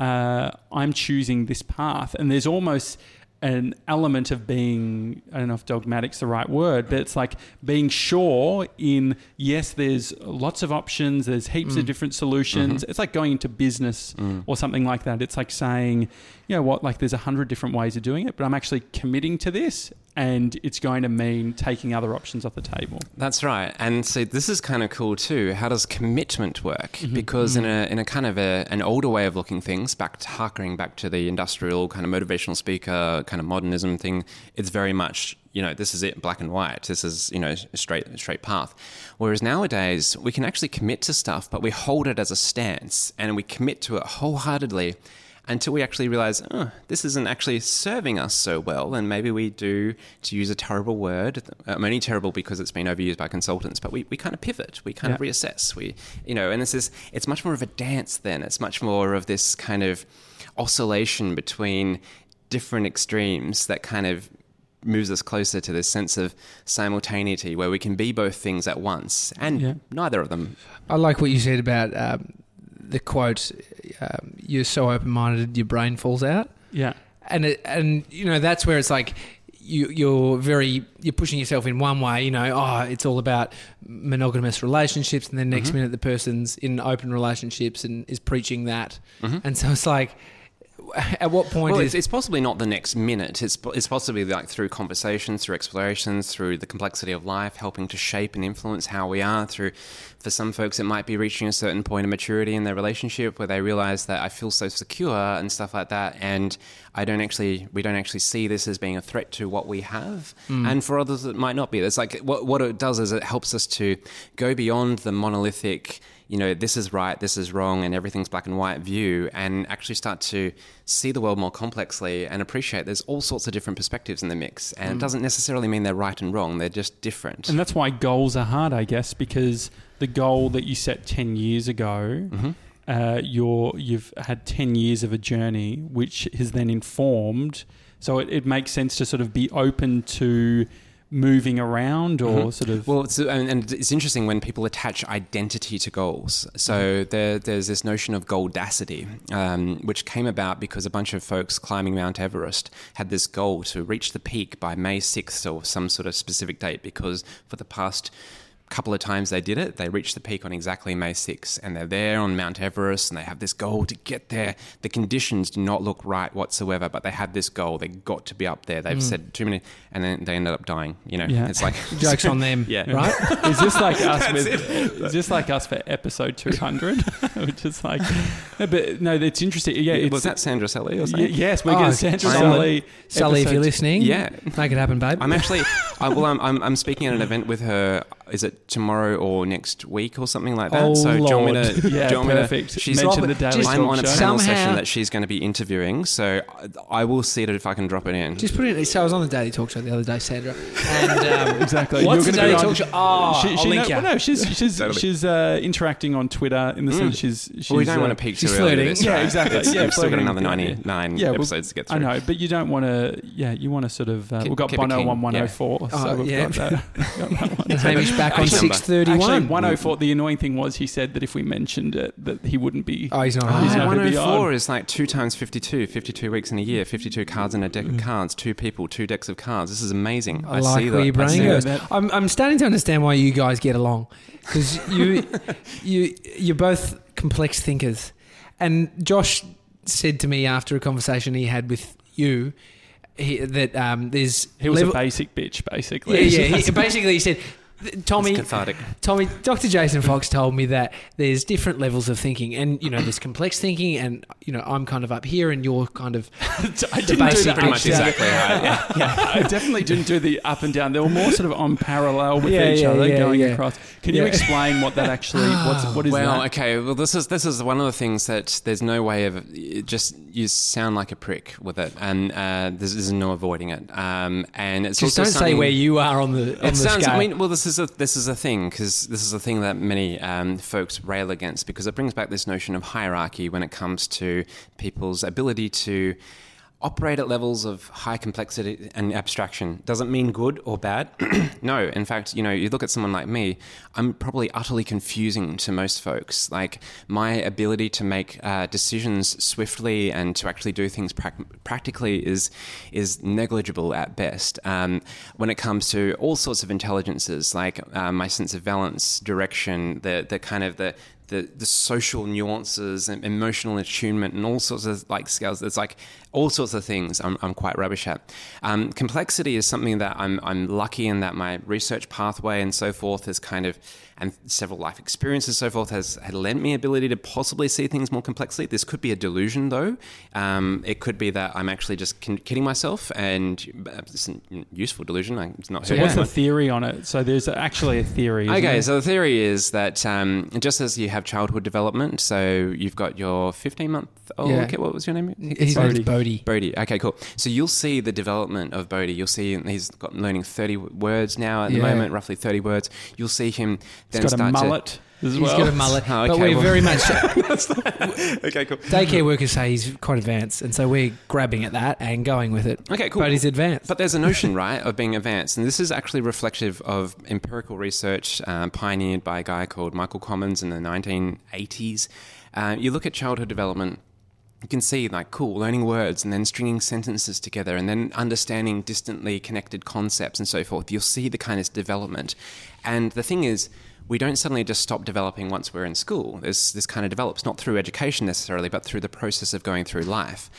Speaker 3: uh, I'm choosing this path and there's almost an element of being I don't know if dogmatic's the right word, but it's like being sure in yes, there's lots of options, there's heaps of mm. different solutions. Mm-hmm. It's like going into business mm. or something like that. It's like saying, you know what, like there's a hundred different ways of doing it, but I'm actually committing to this and it's going to mean taking other options off the table.
Speaker 5: That's right. And so this is kind of cool too. How does commitment work? Mm-hmm. Because in mm-hmm. a in a kind of a, an older way of looking things, back to harkering back to the industrial kind of motivational speaker kind of modernism thing, it's very much you know this is it black and white. This is you know a straight a straight path. Whereas nowadays we can actually commit to stuff, but we hold it as a stance and we commit to it wholeheartedly until we actually realize, oh, this isn't actually serving us so well. And maybe we do, to use a terrible word, I'm only terrible because it's been overused by consultants, but we, we kind of pivot, we kind of reassess. We, you know, and this is, it's much more of a dance then. It's much more of this kind of oscillation between different extremes that kind of moves us closer to this sense of simultaneity where we can be both things at once and
Speaker 3: Yeah.
Speaker 5: neither of them
Speaker 4: I like what you said about um, the quote, um, "You're so open-minded, your brain falls out."
Speaker 3: Yeah.
Speaker 4: and it, and you know that's where it's like you, you're very you're pushing yourself in one way. You know, oh, it's all about monogamous relationships, and then next minute the person's in open relationships and is preaching that, and so it's like, at what point
Speaker 5: Well,
Speaker 4: is
Speaker 5: it's, it's possibly not the next minute. It's it's possibly like through conversations, through explorations, through the complexity of life, helping to shape and influence how we are. Through, for some folks, it might be reaching a certain point of maturity in their relationship where they realize that I feel so secure and stuff like that, and I don't actually, we don't actually see this as being a threat to what we have. Mm. And for others, it might not be. It's like what what it does is it helps us to go beyond the monolithic you know, this is right, this is wrong, and everything's black and white view, and actually start to see the world more complexly and appreciate there's all sorts of different perspectives in the mix. And it doesn't necessarily mean they're right and wrong, they're just different.
Speaker 3: And that's why goals are hard, I guess, because the goal that you set 10 years ago,
Speaker 5: Mm-hmm.
Speaker 3: uh, you're, you've had 10 years of a journey, which has then informed. So it, it makes sense to sort of be open to moving around or sort of.
Speaker 5: Well, it's, and, and it's interesting when people attach identity to goals. So there, there's this notion of goalodicy, um, which came about because a bunch of folks climbing Mount Everest had this goal to reach the peak by May 6th or some sort of specific date because for the past couple of times they did it, they reached the peak on exactly May 6th and they're there on Mount Everest and they have this goal to get there. The conditions do not look right whatsoever, but they have this goal. They got to be up there. They've mm. said too many, and then they ended up dying. You know,
Speaker 3: Yeah.
Speaker 5: it's like
Speaker 4: jokes on them?
Speaker 5: Yeah.
Speaker 4: right.
Speaker 3: is this like us with? Is this like us for episode two hundred? Which is like, no, but no, it's interesting. Yeah, it's,
Speaker 5: was that Sandra Sully or
Speaker 3: y-
Speaker 5: something?
Speaker 3: yes, we're
Speaker 4: Oh,
Speaker 3: going to Sandra
Speaker 5: Solid.
Speaker 3: Sully.
Speaker 4: Sully, if you're listening,
Speaker 5: Yeah.
Speaker 4: make it happen, babe.
Speaker 5: I'm actually, I, well, I'm, I'm, I'm speaking at an event with her. Is it tomorrow or next week or something like that?
Speaker 3: Oh,
Speaker 5: so do you want me to?
Speaker 3: Yeah,
Speaker 5: do you want me to-
Speaker 3: perfect.
Speaker 5: she's
Speaker 3: Mention
Speaker 4: Drop
Speaker 3: the
Speaker 4: it.
Speaker 3: Daily
Speaker 5: I'm on a panel
Speaker 4: Somehow-
Speaker 5: session that she's going to be interviewing, so I I will see it if I can drop it in.
Speaker 4: Just put it. So I was on the Daily Talk Show the other day, Sandra, and um,
Speaker 3: Exactly.
Speaker 4: What's
Speaker 3: You're
Speaker 4: the Daily Talk Show? Oh,
Speaker 3: she,
Speaker 4: I'll
Speaker 3: she
Speaker 4: link
Speaker 3: know,
Speaker 4: ya.
Speaker 3: well, no, she's she's
Speaker 5: Totally.
Speaker 3: she's uh, interacting on Twitter in the sense she's she's.
Speaker 5: well, we don't
Speaker 3: uh,
Speaker 5: want to peak too
Speaker 4: she's
Speaker 5: early. with
Speaker 4: flirting.
Speaker 5: This,
Speaker 3: Yeah,
Speaker 5: right?
Speaker 3: exactly.
Speaker 5: It's-
Speaker 3: Yeah,
Speaker 5: we've still got another 99
Speaker 3: Yeah, well,
Speaker 5: episodes to get through.
Speaker 3: I know, but you don't want to. Yeah, you want to sort of. Uh, we've got
Speaker 5: keep
Speaker 3: Bono
Speaker 5: keen,
Speaker 3: on 104, so
Speaker 4: Oh,
Speaker 3: we've
Speaker 4: yeah.
Speaker 3: got that. Got that one.
Speaker 4: and Hamish back on
Speaker 5: Actually-
Speaker 4: six thirty
Speaker 3: Actually,
Speaker 4: one.
Speaker 3: 104. The annoying thing was he said that if we mentioned it, that he wouldn't be.
Speaker 4: Oh, he's not.
Speaker 5: Oh,
Speaker 4: on.
Speaker 3: He's not
Speaker 5: 104
Speaker 3: on.
Speaker 5: is like two times 52, 52 weeks in a year, 52 cards in a
Speaker 3: Mm.
Speaker 5: deck of cards, two people, two decks of cards. This is amazing.
Speaker 4: I,
Speaker 5: I,
Speaker 4: like
Speaker 5: see
Speaker 4: where
Speaker 5: that.
Speaker 4: your brain goes.
Speaker 3: that.
Speaker 4: I'm, I'm starting to understand why you guys get along because you you you're both complex thinkers. And Josh said to me after a conversation he had with you he, that um, there's
Speaker 3: He was
Speaker 4: level-
Speaker 3: a basic bitch, basically.
Speaker 4: yeah yeah. He, basically, he said Tommy,
Speaker 5: It's cathartic.
Speaker 4: Tommy, Dr. Jason Fox told me that there's different levels of thinking, and you know, there's complex thinking, and you know, I'm kind of up here, and you're kind of
Speaker 3: I didn't do that.
Speaker 5: Pretty much exactly right. Yeah.
Speaker 3: I definitely didn't do the up and down. They were more sort of on parallel with
Speaker 4: Yeah,
Speaker 3: each
Speaker 4: yeah,
Speaker 3: other,
Speaker 4: yeah,
Speaker 3: going
Speaker 4: yeah.
Speaker 3: across. Can you explain what that actually? What's what is
Speaker 5: well,
Speaker 3: that?
Speaker 5: okay. Well, this is this is one of the things that there's no way of it just you sound like a prick with it, and uh, there's, there's no avoiding it. Um, and it's
Speaker 4: just
Speaker 5: also
Speaker 4: don't say where you are on the on
Speaker 5: It
Speaker 4: the
Speaker 5: sounds.
Speaker 4: scale.
Speaker 5: I mean, well, this is a this is a thing because this is a thing that many um, folks rail against because it brings back this notion of hierarchy when it comes to people's ability to operate at levels of high complexity and abstraction. Doesn't mean good or bad. no, in fact, you know, you look at someone like me, I'm probably utterly confusing to most folks. Like my ability to make uh, decisions swiftly and to actually do things prac- practically is is negligible at best. Um, when it comes to all sorts of intelligences, like uh, my sense of balance, direction, the the kind of the the, the social nuances and emotional attunement and all sorts of like scales. It's like all sorts of things I'm, I'm quite rubbish at. Um, complexity is something that I'm, I'm lucky in that my research pathway and so forth has kind of, and several life experiences and so forth has, had lent me ability to possibly see things more complexly. This could be a delusion though. Um, it could be that I'm actually just kidding myself and uh, it's a useful delusion. I- It's not
Speaker 3: So
Speaker 5: hurting
Speaker 3: what's the theory on it? So there's actually a theory.
Speaker 5: Okay,
Speaker 3: there?
Speaker 5: so the theory is that um, just as you have childhood development, so you've got your 15 month old
Speaker 4: Yeah.
Speaker 5: kid, what was your name?
Speaker 4: his
Speaker 3: Bodhi.
Speaker 4: name's Bodhi.
Speaker 5: Bodhi. Okay, cool. So you'll see the development of Bodhi. You'll see he's got learning 30 words now at the moment, roughly 30 words. You'll see him then
Speaker 3: He's got a
Speaker 5: start
Speaker 3: mullet as
Speaker 4: He's
Speaker 3: well.
Speaker 4: got a mullet,
Speaker 5: Oh,
Speaker 4: but
Speaker 5: okay,
Speaker 4: we're
Speaker 5: well-
Speaker 4: very much
Speaker 5: to. okay, cool.
Speaker 4: daycare workers say he's quite advanced, and so we're grabbing at that and going with it.
Speaker 5: Okay, cool.
Speaker 4: But he's advanced.
Speaker 5: But there's a notion, right, of being advanced, and this is actually reflective of empirical research um, pioneered by a guy called Michael Commons in the 1980s. Uh, you look at childhood development. You can see, like, cool, learning words and then stringing sentences together and then understanding distantly connected concepts and so forth. You'll see the kind of development. And the thing is, we don't suddenly just stop developing once we're in school. This, this kind of develops not through education necessarily, but through the process of going through life.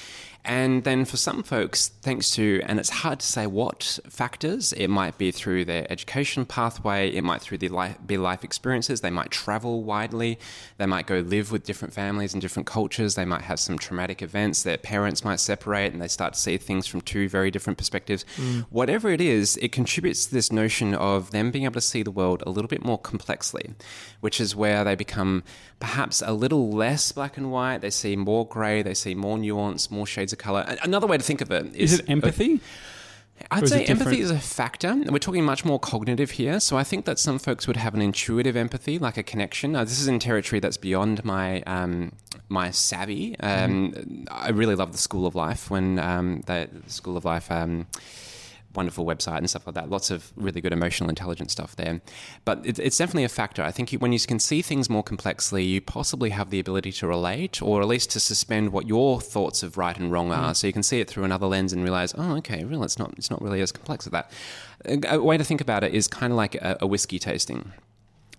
Speaker 5: And then for some folks, thanks to, and it's hard to say what factors, it might be through their education pathway, it might through the life, be life experiences, they might travel widely, they might go live with different families and different cultures, they might have some traumatic events, their parents might separate and they start to see things from two very different perspectives. Mm. Whatever it is, it contributes to this notion of them being able to see the world a little bit more complexly, which is where they become perhaps a little less black and white, they see more grey, they see more nuance, more shades of colour. Another way to think of it is
Speaker 3: Is it empathy?
Speaker 5: I'd say empathy
Speaker 3: different?
Speaker 5: is a factor. We're talking much more cognitive here. So I think that some folks would have an intuitive empathy, like a connection. Now, this is in territory that's beyond my um, my savvy. Um,
Speaker 3: Mm-hmm.
Speaker 5: I really love the School of Life when um, the the School of Life. Wonderful website and stuff like that. Lots of really good emotional intelligence stuff there. But it, it's definitely a factor. I think you, when you can see things more complexly, you possibly have the ability to relate or at least to suspend what your thoughts of right and wrong
Speaker 3: Mm.
Speaker 5: are. So you can see it through another lens and realize, oh, okay, really, it's not, it's not really as complex as that. A, a way to think about it is kind of like a, a whiskey tasting.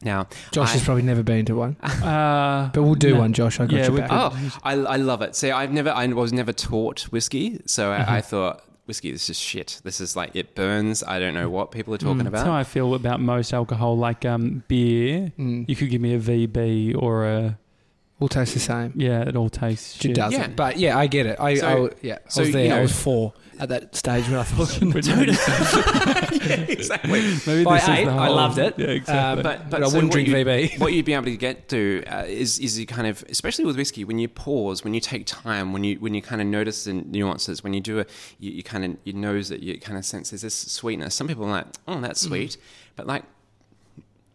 Speaker 5: Now,
Speaker 4: Josh
Speaker 5: I-
Speaker 4: has probably never been to one,
Speaker 3: Uh,
Speaker 4: but we'll do
Speaker 3: no.
Speaker 4: one. Josh, I got
Speaker 3: Yeah,
Speaker 4: you back.
Speaker 5: Oh, I, I love it. See, I've never, I was never taught whiskey, so
Speaker 3: Mm-hmm.
Speaker 5: I thought whiskey this is shit. This is like it burns. I don't know what people are talking
Speaker 3: Mm, That's how
Speaker 5: about.
Speaker 3: I feel about most alcohol, like um, beer.
Speaker 4: Mm.
Speaker 3: You could give me a VB or a
Speaker 4: We'll taste the same.
Speaker 3: yeah, it all tastes
Speaker 4: It
Speaker 3: shit.
Speaker 4: doesn't.
Speaker 5: Yeah.
Speaker 4: But yeah, I get it. I,
Speaker 5: So-
Speaker 4: I yeah, I
Speaker 5: so,
Speaker 4: was there.
Speaker 5: you know-
Speaker 4: I was four at that stage when I thought.
Speaker 5: exactly.
Speaker 3: Maybe
Speaker 4: By eight, I loved it.
Speaker 3: Yeah,
Speaker 4: Uh,
Speaker 3: exactly.
Speaker 4: but,
Speaker 5: But-
Speaker 4: I
Speaker 5: so
Speaker 4: wouldn't drink
Speaker 5: you-
Speaker 4: VB.
Speaker 5: what you'd be able to get to uh, is is you kind of, especially with whiskey, when you pause, when you take time, when you when you kind of notice the nuances, when you do a, you, you kind of you nose it, you kind of sense there's this sweetness. Some people are like, oh, that's sweet, but like.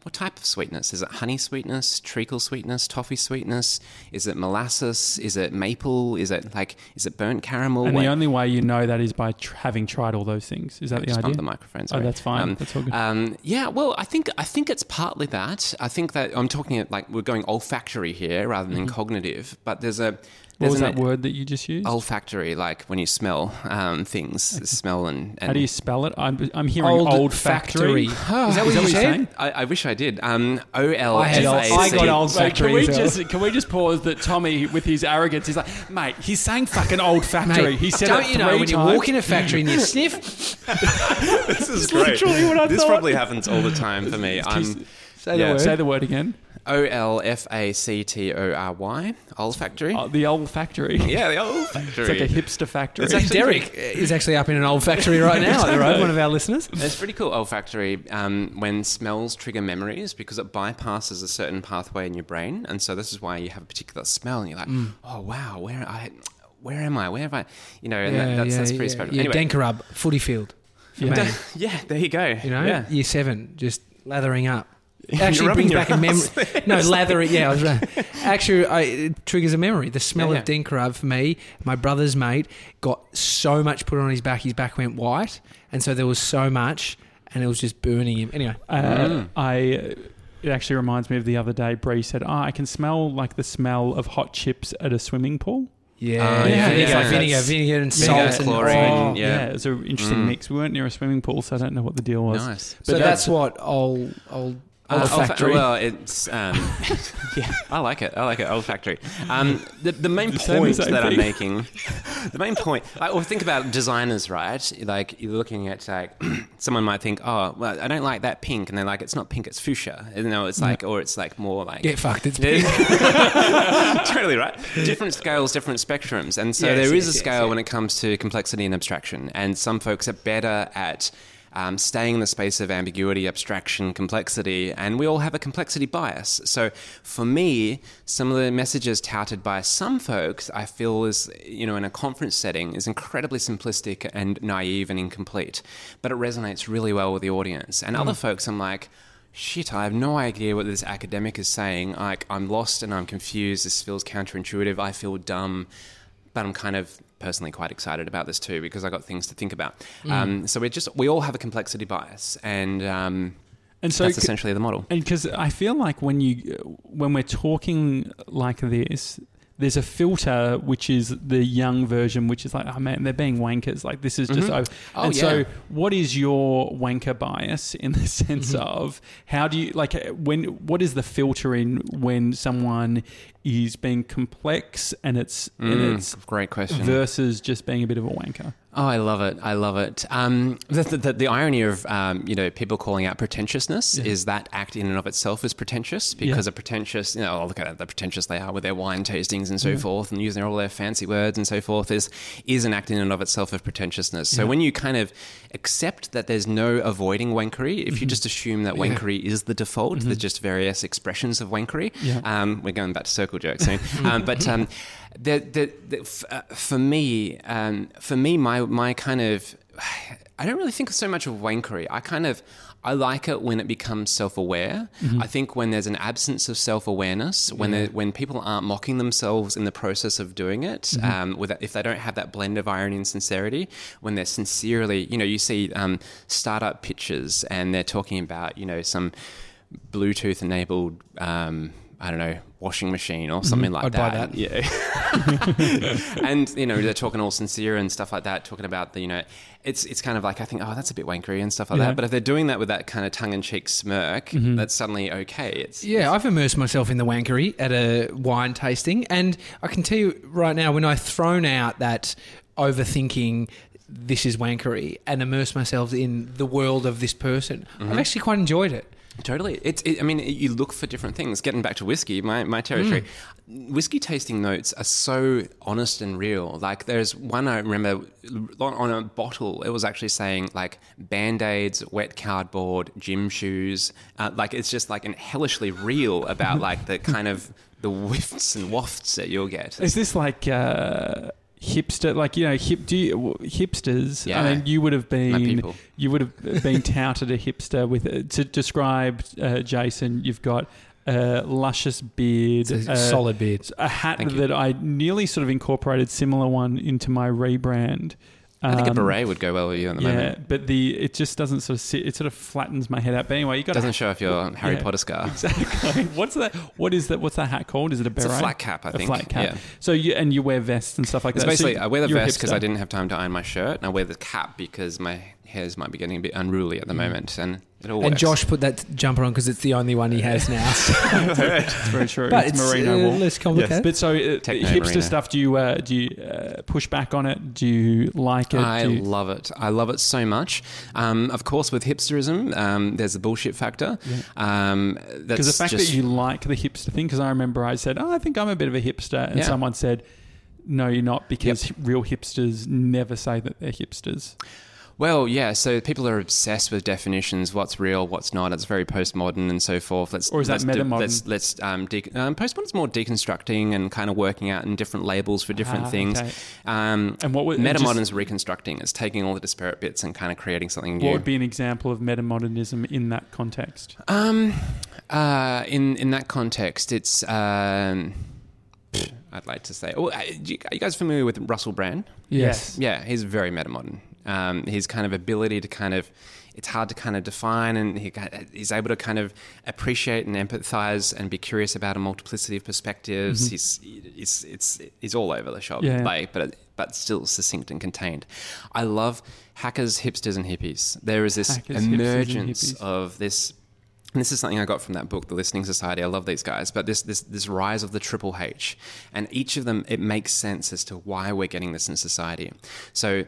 Speaker 5: What type of sweetness? Is it honey sweetness, treacle sweetness, toffee sweetness? Is it molasses? Is it maple? Is it like, is it burnt caramel?
Speaker 3: and
Speaker 5: What-
Speaker 3: the only way you know that is by tr- having tried all those things. Is that the
Speaker 5: just
Speaker 3: idea?
Speaker 5: the microphone.
Speaker 3: Oh, that's fine.
Speaker 5: Um,
Speaker 3: That's all good.
Speaker 5: Um, yeah, well, I think I think it's partly that. I think that I'm talking like we're going olfactory here rather
Speaker 3: Mm-hmm.
Speaker 5: than cognitive. But there's a
Speaker 3: What was that
Speaker 5: an
Speaker 3: word that you just used?
Speaker 5: Olfactory, like when you smell um, things, smell and, and
Speaker 3: How do you spell it? I'm, I'm hearing
Speaker 4: Old
Speaker 3: old,
Speaker 4: factory.
Speaker 3: factory.
Speaker 4: Is that what you
Speaker 3: you're
Speaker 4: said?
Speaker 3: saying?
Speaker 5: I, I wish I did. Um, O L
Speaker 4: I had
Speaker 5: F
Speaker 4: old-
Speaker 5: A
Speaker 4: I
Speaker 5: C.
Speaker 4: got old
Speaker 3: Wait, can
Speaker 4: factory
Speaker 3: we just can we just pause that Tommy with his arrogance? He's like, mate, he's saying fucking old factory.
Speaker 4: Mate,
Speaker 3: he said
Speaker 4: don't
Speaker 3: it
Speaker 4: you know
Speaker 3: three
Speaker 4: when you walk in a factory and you sniff?
Speaker 5: This is great.
Speaker 3: literally what I
Speaker 5: this
Speaker 3: thought.
Speaker 5: probably happens all the time for me. I'm
Speaker 4: Say
Speaker 5: Yeah.
Speaker 4: the word.
Speaker 3: Say the word again.
Speaker 5: O L F A C T O R Y. Olfactory.
Speaker 3: Oh, the old factory.
Speaker 5: Yeah, the olfactory.
Speaker 3: It's like a hipster factory.
Speaker 5: It's actually
Speaker 4: Derek is actually up in an old factory right now at the one of our listeners.
Speaker 5: It's pretty cool olfactory um, when smells trigger memories because it bypasses a certain pathway in your brain, and so this is why you have a particular smell, and you're like,
Speaker 4: Mm.
Speaker 5: oh wow, where I, where am I? Where have I? You know, and that, that's that's pretty special.
Speaker 4: Yeah,
Speaker 5: anyway,
Speaker 4: Dencorub, footy field.
Speaker 3: Yeah.
Speaker 5: Yeah, there you go.
Speaker 4: you know,
Speaker 5: yeah.
Speaker 4: year seven, just lathering up.
Speaker 5: You're
Speaker 4: Actually brings back a memory. No, lather it. Yeah, I was right. Actually, I, it triggers a memory. The smell
Speaker 5: Yeah,
Speaker 4: of Dencorub for me, my brother's mate got so much put on his back, his back went white, and so there was so much, and it was just burning him. Anyway,
Speaker 3: Uh,
Speaker 5: Mm.
Speaker 3: I. It actually reminds me of the other day. Bree said, "Oh, I can smell like the smell of hot chips at a swimming pool."
Speaker 4: yeah,
Speaker 5: Oh,
Speaker 3: yeah,
Speaker 4: vinegar,
Speaker 3: yeah.
Speaker 4: vinegar,
Speaker 3: That's-
Speaker 4: vinegar, and
Speaker 5: Vinegar,
Speaker 4: salt,
Speaker 5: chlorine.
Speaker 4: and
Speaker 3: Oh,
Speaker 5: yeah.
Speaker 3: it's an interesting
Speaker 5: Mm.
Speaker 3: mix. We weren't near a swimming pool, so I don't know what the deal was.
Speaker 5: Nice.
Speaker 4: So
Speaker 3: But
Speaker 4: that's,
Speaker 3: that's-
Speaker 4: what old old
Speaker 5: Uh, olfa- well, it's um, yeah, I like it. I like it. Olfactory. Um, the, the main
Speaker 3: the
Speaker 5: point
Speaker 3: same
Speaker 5: that I'm making, the main point. Like, well, think about designers, right? Like you're looking at like someone might think, oh, well, I don't like that pink, and they're like, it's not pink, it's fuchsia. You know, it's like, or it's like more like
Speaker 4: get fucked. It's pink.
Speaker 5: totally right. Different scales, different spectrums. And so
Speaker 4: Yes,
Speaker 5: there is
Speaker 4: yes,
Speaker 5: a
Speaker 4: yes,
Speaker 5: scale
Speaker 4: yeah.
Speaker 5: when it comes to complexity and abstraction. And some folks are better at um, staying in the space of ambiguity, abstraction, complexity. And we all have a complexity bias. So for me, some of the messages touted by some folks, I feel is, you know, in a conference setting, is incredibly simplistic and naive and incomplete. But it resonates really well with the audience. And other folks, I'm like, shit, I have no idea what this academic is saying. Like, I'm lost and I'm confused. This feels counterintuitive. I feel dumb. But I'm kind of personally quite excited about this too because I got things to think about. Um, so we just we all have a complexity bias, and um,
Speaker 3: And so,
Speaker 5: that's essentially the model.
Speaker 3: and because I feel like when you when we're talking like this, there's a filter which is the young version, which is like, oh man, they're being wankers. Like this is just. over.
Speaker 5: Oh,
Speaker 3: and
Speaker 5: yeah.
Speaker 3: so, what is your wanker bias in the sense
Speaker 5: Mm-hmm.
Speaker 3: of how do you like when? What is the filtering when someone is being complex and it's and
Speaker 5: Mm,
Speaker 3: it's
Speaker 5: great question.
Speaker 3: versus just being a bit of a wanker?
Speaker 5: Oh, I love it. I love it. Um, the, the, the, irony of um, you know people calling out pretentiousness is that act in and of itself is pretentious because
Speaker 3: Yeah.
Speaker 5: a pretentious you know look at the pretentious they are with their wine tastings and so forth and using all their fancy words and so forth is is an act in and of itself of pretentiousness. So when you kind of accept that there's no avoiding wankery, if you just assume that wankery is the default, there's just various expressions of wankery.
Speaker 3: Yeah.
Speaker 5: Um, we're going back to circle jerks soon, um, but um, the, the, the, f- uh, for me, um, for me, my my kind of, I don't really think so much of wankery. I kind of. I like it when it becomes self-aware. I think when there's an absence of self-awareness, when there, when people aren't mocking themselves in the process of doing it, um, with if they don't have that blend of irony and sincerity, when they're sincerely, you know, you see um, startup pitches and they're talking about, you know, some Bluetooth enabled, um, I don't know, washing machine or something mm-hmm. like
Speaker 4: I'd buy
Speaker 5: that.
Speaker 4: that.
Speaker 5: Yeah. and, you know, they're talking all sincere and stuff like that, talking about the, you know, it's, it's kind of like, I think, oh, that's a bit wankery and stuff like
Speaker 3: Yeah.
Speaker 5: that. But if they're doing that with that kind of tongue in cheek smirk, mm-hmm. that's suddenly okay. It's,
Speaker 4: Yeah, I've immersed myself in the wankery at a wine tasting, and I can tell you right now, when I've thrown out that overthinking, this is wankery, and immerse myself in the world of this person, I've mm-hmm. actually quite enjoyed it.
Speaker 5: Totally. It's. It, I mean, you look for different things. Getting back to whiskey, my, my territory. Whiskey tasting notes are so honest and real. Like there's one I remember on on a bottle. It was actually saying like band aids, wet cardboard, gym shoes. Uh, like it's just like an hellishly real about like the kind of the whiffs and wafts that you'll get.
Speaker 3: Is this like uh, hipster? Like you know, hip do you, hipsters?
Speaker 5: Yeah.
Speaker 3: I mean, you would have been you would have been touted a hipster with uh, to describe uh, Jason. You've got a luscious beard,
Speaker 4: It's a
Speaker 3: uh,
Speaker 4: solid beard.
Speaker 3: a hat
Speaker 5: Thank you.
Speaker 3: that I nearly sort of incorporated similar one into my rebrand.
Speaker 5: I think a
Speaker 3: Um,
Speaker 5: beret would go well with you at the
Speaker 3: yeah,
Speaker 5: moment.
Speaker 3: but the it just doesn't sort of sit. It sort of flattens my head out. But anyway, you got
Speaker 5: Doesn't show off your Harry
Speaker 3: yeah.
Speaker 5: Potter scar.
Speaker 3: exactly. What's that? What is that? What's that hat called? Is it a beret?
Speaker 5: It's a flat cap, I
Speaker 3: A
Speaker 5: think.
Speaker 3: flat cap.
Speaker 5: Yeah.
Speaker 3: So you and you wear vests and stuff like
Speaker 5: It's
Speaker 3: that. So
Speaker 5: basically, I wear the vest because. I didn't have time to iron my shirt, and I wear the cap because my hairs might be getting a bit unruly at the moment, and
Speaker 4: And
Speaker 5: works.
Speaker 4: Josh put that jumper on because it's the only one he has now.
Speaker 3: It's very true.
Speaker 4: but
Speaker 3: it's,
Speaker 4: it's,
Speaker 3: merino
Speaker 4: uh,
Speaker 3: wool.
Speaker 4: less complicated.
Speaker 3: But so uh, hipster
Speaker 5: merino.
Speaker 3: stuff. Do you uh, do you uh, push back on it? Do you like it?
Speaker 5: I
Speaker 3: you-
Speaker 5: love it. I love it so much. Um, of course, with hipsterism, um, there's the bullshit factor. Um,
Speaker 3: Because the fact
Speaker 5: just,
Speaker 3: that you like the hipster thing, because I remember I said, oh, I think I'm a bit of a hipster. And
Speaker 5: Yeah.
Speaker 3: someone said, no, you're not, because real hipsters never say that they're hipsters.
Speaker 5: Well, yeah. So people are obsessed with definitions. What's real? What's not? It's very postmodern and so forth. Let's
Speaker 3: Or is that
Speaker 5: let's do-
Speaker 3: metamodern?
Speaker 5: let's let's um, de- um, postmodern's more deconstructing and kind of working out in different labels for different
Speaker 3: Ah,
Speaker 5: things.
Speaker 3: okay.
Speaker 5: Um,
Speaker 3: And what would-
Speaker 5: metamodern's
Speaker 3: just-
Speaker 5: reconstructing? It's taking all the disparate bits and kind of creating something new.
Speaker 3: What would be an example of metamodernism in that context?
Speaker 5: Um, uh, in in that context, it's um, I'd like to say. Oh, uh, you, are you guys familiar with Russell Brand?
Speaker 3: Yes.
Speaker 5: Yeah, he's very metamodern. Um, his kind of ability to kind of it's hard to kind of define, and he, he's able to kind of appreciate and empathize and be curious about a multiplicity of perspectives. He's it's it's he's all over the shop,
Speaker 3: Mm-hmm. Yeah, yeah.
Speaker 5: like but but still succinct and contained. I love hackers, hipsters, and hippies. There is this
Speaker 3: Hackers,
Speaker 5: emergence of this and this is something I got from that book, The Listening Society. I love these guys, but this this this rise of the triple H, and each of them it makes sense as to why we're getting this in society. So.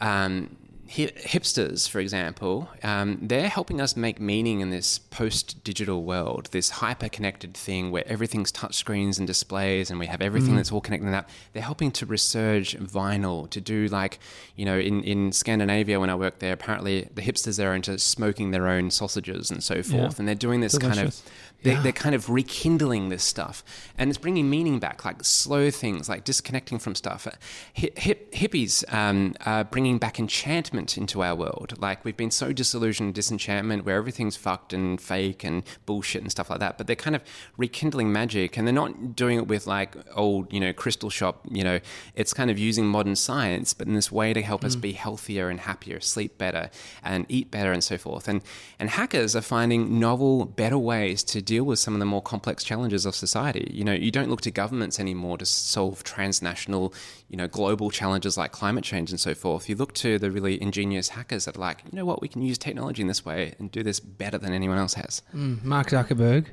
Speaker 5: Um, hipsters, for example, um, they're helping us make meaning in this post-digital world, this hyper-connected thing where everything's touchscreens and displays, and we have everything that's all connected up. They're helping to resurge vinyl, to do like, you know, in, in Scandinavia when I worked there, apparently the hipsters there are into smoking their own sausages and so forth, and they're doing this kind of they,
Speaker 4: Yeah.
Speaker 5: they're kind of rekindling this stuff. And it's bringing meaning back like slow things like disconnecting from stuff. Hip, hip, hippies um, are bringing back enchantment into our world. Like we've been so disillusioned disenchantment where everything's fucked and fake and bullshit and stuff like that but they're kind of rekindling magic. And they're not doing it with like old you know crystal shop you know it's kind of using modern science but in this way to help us be healthier and happier sleep better and eat better and so forth. And and hackers are finding novel better ways to deal with some of the more complex challenges of society you know you don't look to governments anymore to solve transnational you know global challenges like climate change and so forth you look to the really ingenious hackers that are like you know what we can use technology in this way and do this better than anyone else has
Speaker 4: Mm, Mark Zuckerberg,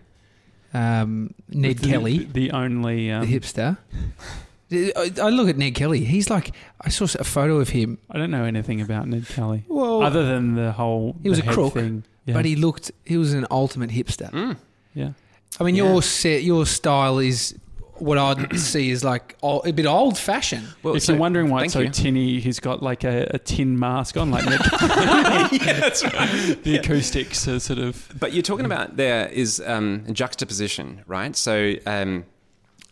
Speaker 4: um, Ned
Speaker 3: The-
Speaker 4: Kelly,
Speaker 3: The only. Um,
Speaker 4: the hipster. I I look at Ned Kelly. He's like, I saw a photo of him,
Speaker 3: I don't know anything about Ned Kelly.
Speaker 4: Well,
Speaker 3: other than the whole.
Speaker 4: he was a crook,
Speaker 3: Thing. Yeah.
Speaker 4: but he looked, he was an ultimate hipster.
Speaker 5: Mm.
Speaker 3: Yeah.
Speaker 4: I mean,
Speaker 5: Yeah.
Speaker 4: your set, your style is what I'd see is like a bit old fashioned.
Speaker 5: well
Speaker 3: if
Speaker 5: so-
Speaker 3: you're wondering why it's so
Speaker 5: thank you.
Speaker 3: tinny, he's got like a, a tin mask on, like
Speaker 5: yeah, that's right.
Speaker 3: the acoustics are sort of.
Speaker 5: But you're talking about there is um, juxtaposition, right? So um,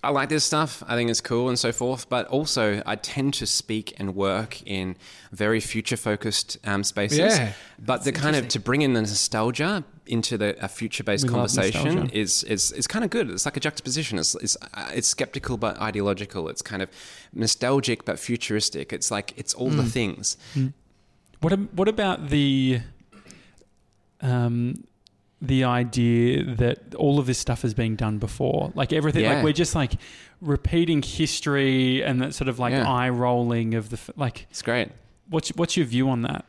Speaker 5: I like this stuff. I think it's cool and so forth. But also, I tend to speak and work in very future-focused um, spaces.
Speaker 4: Yeah,
Speaker 5: But the kind of to bring in the nostalgia into the a future-based
Speaker 3: We
Speaker 5: conversation is is is kind of good. It's like a juxtaposition. It's it's, uh, it's skeptical but ideological. It's kind of nostalgic but futuristic. It's like it's all
Speaker 3: Mm.
Speaker 5: the things.
Speaker 3: What what about the um the idea that all of this stuff is being done before? Like everything
Speaker 5: Yeah.
Speaker 3: like we're just like repeating history and that sort of like
Speaker 5: Yeah.
Speaker 3: eye rolling of the like
Speaker 5: It's great.
Speaker 3: what's what's your view on that?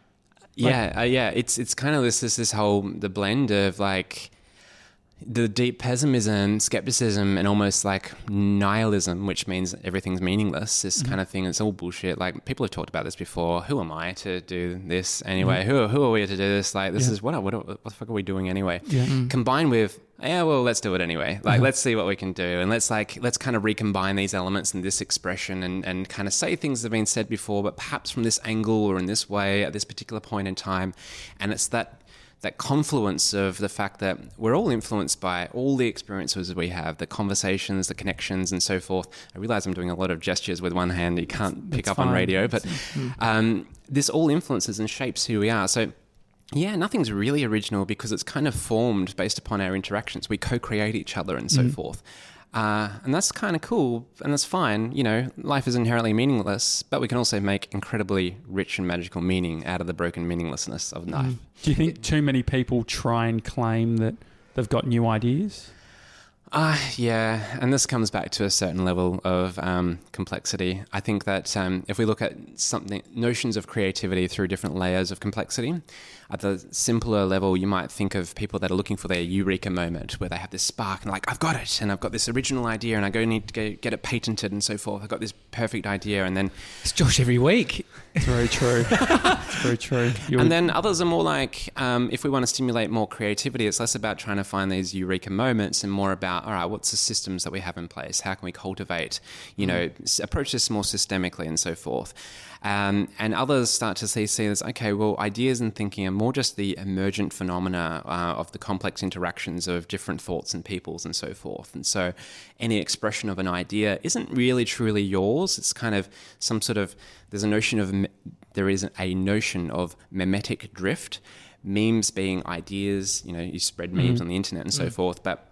Speaker 5: Yeah, uh, yeah. It's it's kind of this this this whole the blend of like the deep pessimism, skepticism, and almost like nihilism, which means everything's meaningless. This mm-hmm. kind of thing. It's all bullshit. Like people have talked about this before. Who am I to do this mm-hmm. anyway? Who who are we to do this? Like this
Speaker 3: Yeah.
Speaker 5: is what what what the fuck are we doing anyway?
Speaker 3: Yeah. Mm-hmm.
Speaker 5: Combined with yeah, well, let's do it anyway. Like, let's see what we can do, and let's like let's kind of recombine these elements and this expression, and and kind of say things that have been said before, but perhaps from this angle or in this way at this particular point in time. And it's that that confluence of the fact that we're all influenced by all the experiences we have, the conversations, the connections, and so forth. I realize I'm doing a lot of gestures with one hand. You can't pick
Speaker 3: That's
Speaker 5: up on radio, but um, this all influences and shapes who we are. So. Yeah, nothing's really original because it's kind of formed based upon our interactions. We co create each other and so forth. Uh, and that's kind of cool, and that's fine. You know, life is inherently meaningless, but we can also make incredibly rich and magical meaning out of the broken meaninglessness of life.
Speaker 3: Do you think too many people try and claim that they've got new ideas?
Speaker 5: Ah, yeah, and this comes back to a certain level of um, complexity. I think that um, if we look at something, notions of creativity through different layers of complexity, at the simpler level, you might think of people that are looking for their eureka moment, where they have this spark and like, I've got it, and I've got this original idea, and I go need to go get it patented and so forth. I've got this perfect idea, and then
Speaker 4: It's Josh every week.
Speaker 3: It's very true. it's very true. You're-
Speaker 5: And then others are more like, um, if we want to stimulate more creativity, it's less about trying to find these eureka moments and more about, all right, what's the systems that we have in place? How can we cultivate, you know, s- approach this more systemically and so forth? Um, and others start to see, see this, okay, well, ideas and thinking are more just the emergent phenomena uh, of the complex interactions of different thoughts and peoples and so forth. And so any expression of an idea isn't really truly yours. It's kind of some sort of, there's a notion of, there is a notion of memetic drift, memes being ideas, you know, you spread memes on the internet and so forth, but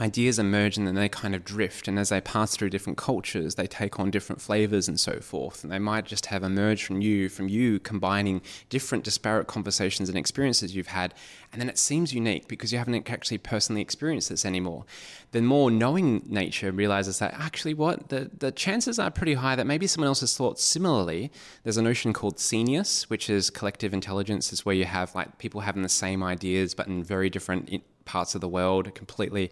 Speaker 5: ideas emerge and then they kind of drift. And as they pass through different cultures they take on different flavors and so forth. And they might just have emerged from you from you combining different disparate conversations and experiences you've had. And then it seems unique because you haven't actually personally experienced this anymore. The more knowing nature realizes that actually what? The, the chances are pretty high that maybe someone else has thought similarly. There's a notion called scenius which is collective intelligence. Is where you have like people having the same ideas but in very different parts of the world completely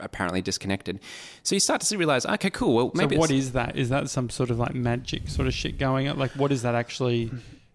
Speaker 5: apparently disconnected. So you start to realize, okay, cool. Well, maybe
Speaker 3: so what is that? Is that some sort of like magic sort of shit going on? Like, what is that actually?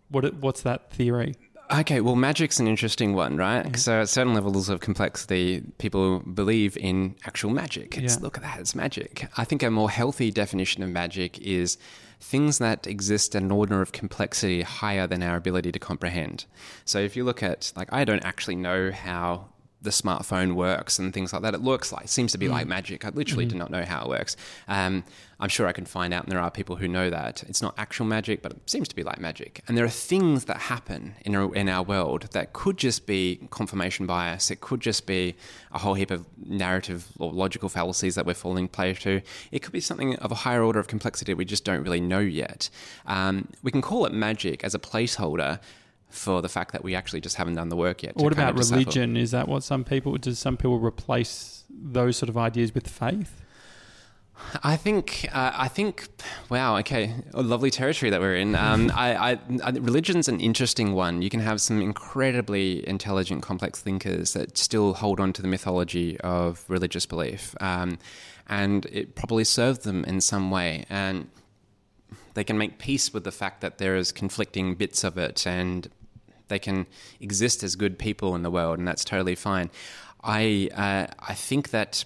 Speaker 3: What what's that theory?
Speaker 5: Okay, well, magic's an interesting one, right? So at certain levels of complexity, people believe in actual magic. It's
Speaker 3: Yeah.
Speaker 5: look at that, it's magic. I think a more healthy definition of magic is things that exist at an order of complexity higher than our ability to comprehend. So if you look at like I don't actually know how the smartphone works and things like that. It looks like, seems to be like magic. I literally do not know how it works. Um, I'm sure I can find out, and there are people who know that. It's not actual magic, but it seems to be like magic. And there are things that happen in our, in our world that could just be confirmation bias. It could just be a whole heap of narrative or logical fallacies that we're falling prey to. It could be something of a higher order of complexity we just don't really know yet. Um, we can call it magic as a placeholder for the fact that we actually just haven't done the work yet.
Speaker 3: What about religion? Is that what some people? Does some people replace those sort of ideas with faith?
Speaker 5: I think, uh, I think, wow, okay, a lovely territory that we're in. Um, I, I, I, religion's an interesting one. You can have some incredibly intelligent, complex thinkers that still hold on to the mythology of religious belief, um, and it probably served them in some way. And they can make peace with the fact that there is conflicting bits of it, and they can exist as good people in the world, and that's totally fine. I, uh, I think that.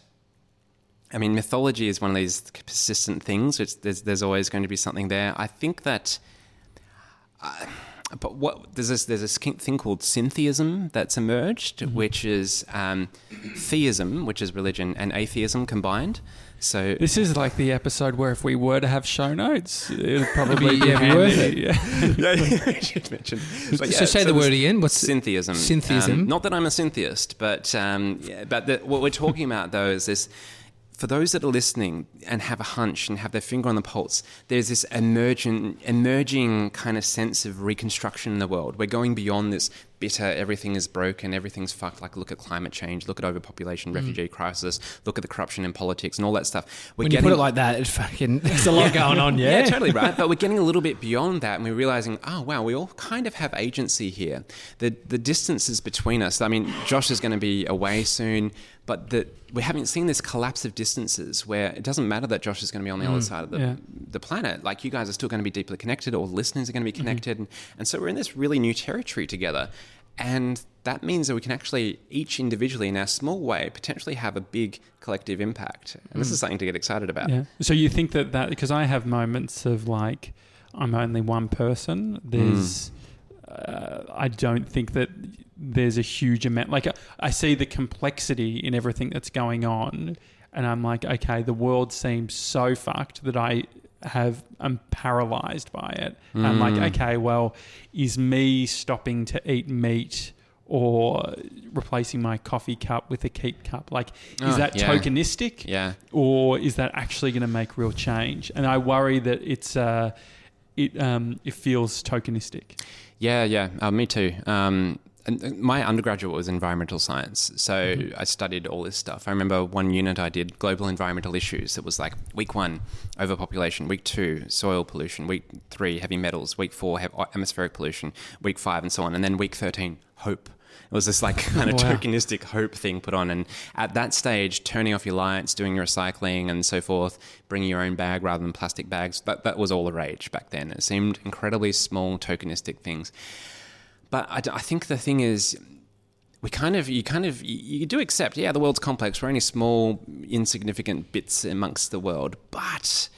Speaker 5: I mean, mythology is one of these persistent things. It's, there's, there's always going to be something there. I think that, uh, but what there's this there's this thing called syntheism that's emerged, which is um, theism, which is religion, and atheism combined. So
Speaker 3: This is like the episode where if we were to have show notes, it would probably
Speaker 4: Be-
Speaker 3: be,
Speaker 4: yeah, be worth
Speaker 3: handy. Yeah.
Speaker 5: yeah, you should mention. But
Speaker 4: so say the word again. What's
Speaker 5: syntheism?
Speaker 4: Syntheism.
Speaker 5: Um, not that I'm a syntheist, but um, yeah, but the, what we're talking about though is this. For those that are listening and have a hunch and have their finger on the pulse, there's this emergent, emerging kind of sense of reconstruction in the world. We're going beyond this bitter, everything is broken, everything's fucked. Like, look at climate change, look at overpopulation, mm. refugee crisis, look at the corruption in politics, and all that stuff. We're
Speaker 4: when you put it like that, it's fucking there's a lot going on. Yeah,
Speaker 5: yeah, totally right. But we're getting a little bit beyond that, and we're realizing, oh wow, we all kind of have agency here. The the distances between us. I mean, Josh is going to be away soon, but the, we haven't seen this collapse of distances where it doesn't matter that Josh is going to be on the other mm, side of the
Speaker 3: yeah.
Speaker 5: the planet. Like you guys are still going to be deeply connected, or listeners are going to be mm-hmm. connected, and, and so we're in this really new territory together. And that means that we can actually, each individually in our small way, potentially have a big collective impact. And this mm. is something to get excited about.
Speaker 3: Yeah. So you think that that because I have moments of like I'm only one person. There's mm. Uh, I don't think that there's a huge amount. Like I see the complexity in everything that's going on, and I'm like, okay, the world seems so fucked that I have I'm paralyzed by it. I'm like, okay, well, is me stopping to eat meat or replacing my coffee cup with a keep cup. Like, is
Speaker 5: Oh,
Speaker 3: that
Speaker 5: yeah.
Speaker 3: tokenistic?
Speaker 5: Yeah.
Speaker 3: or is that actually going to make real change? And I worry that it's uh, it um, it feels tokenistic.
Speaker 5: Yeah, yeah, uh, me too. Um, and uh, my undergraduate was environmental science, so I studied all this stuff. I remember one unit I did global environmental issues. It was like week one, overpopulation. Week two, soil pollution. Week three, heavy metals. Week four, have atmospheric pollution. Week five, and so on. And then week thirteen, hope. It was this like kind of
Speaker 3: Wow.
Speaker 5: tokenistic hope thing put on, and at that stage, turning off your lights, doing your recycling, and so forth, bringing your own bag rather than plastic bags. That that was all the rage back then. It seemed incredibly small, tokenistic things. But I think the thing is, we kind of, you kind of, you do accept, yeah, the world's complex. We're only small, insignificant bits amongst the world, but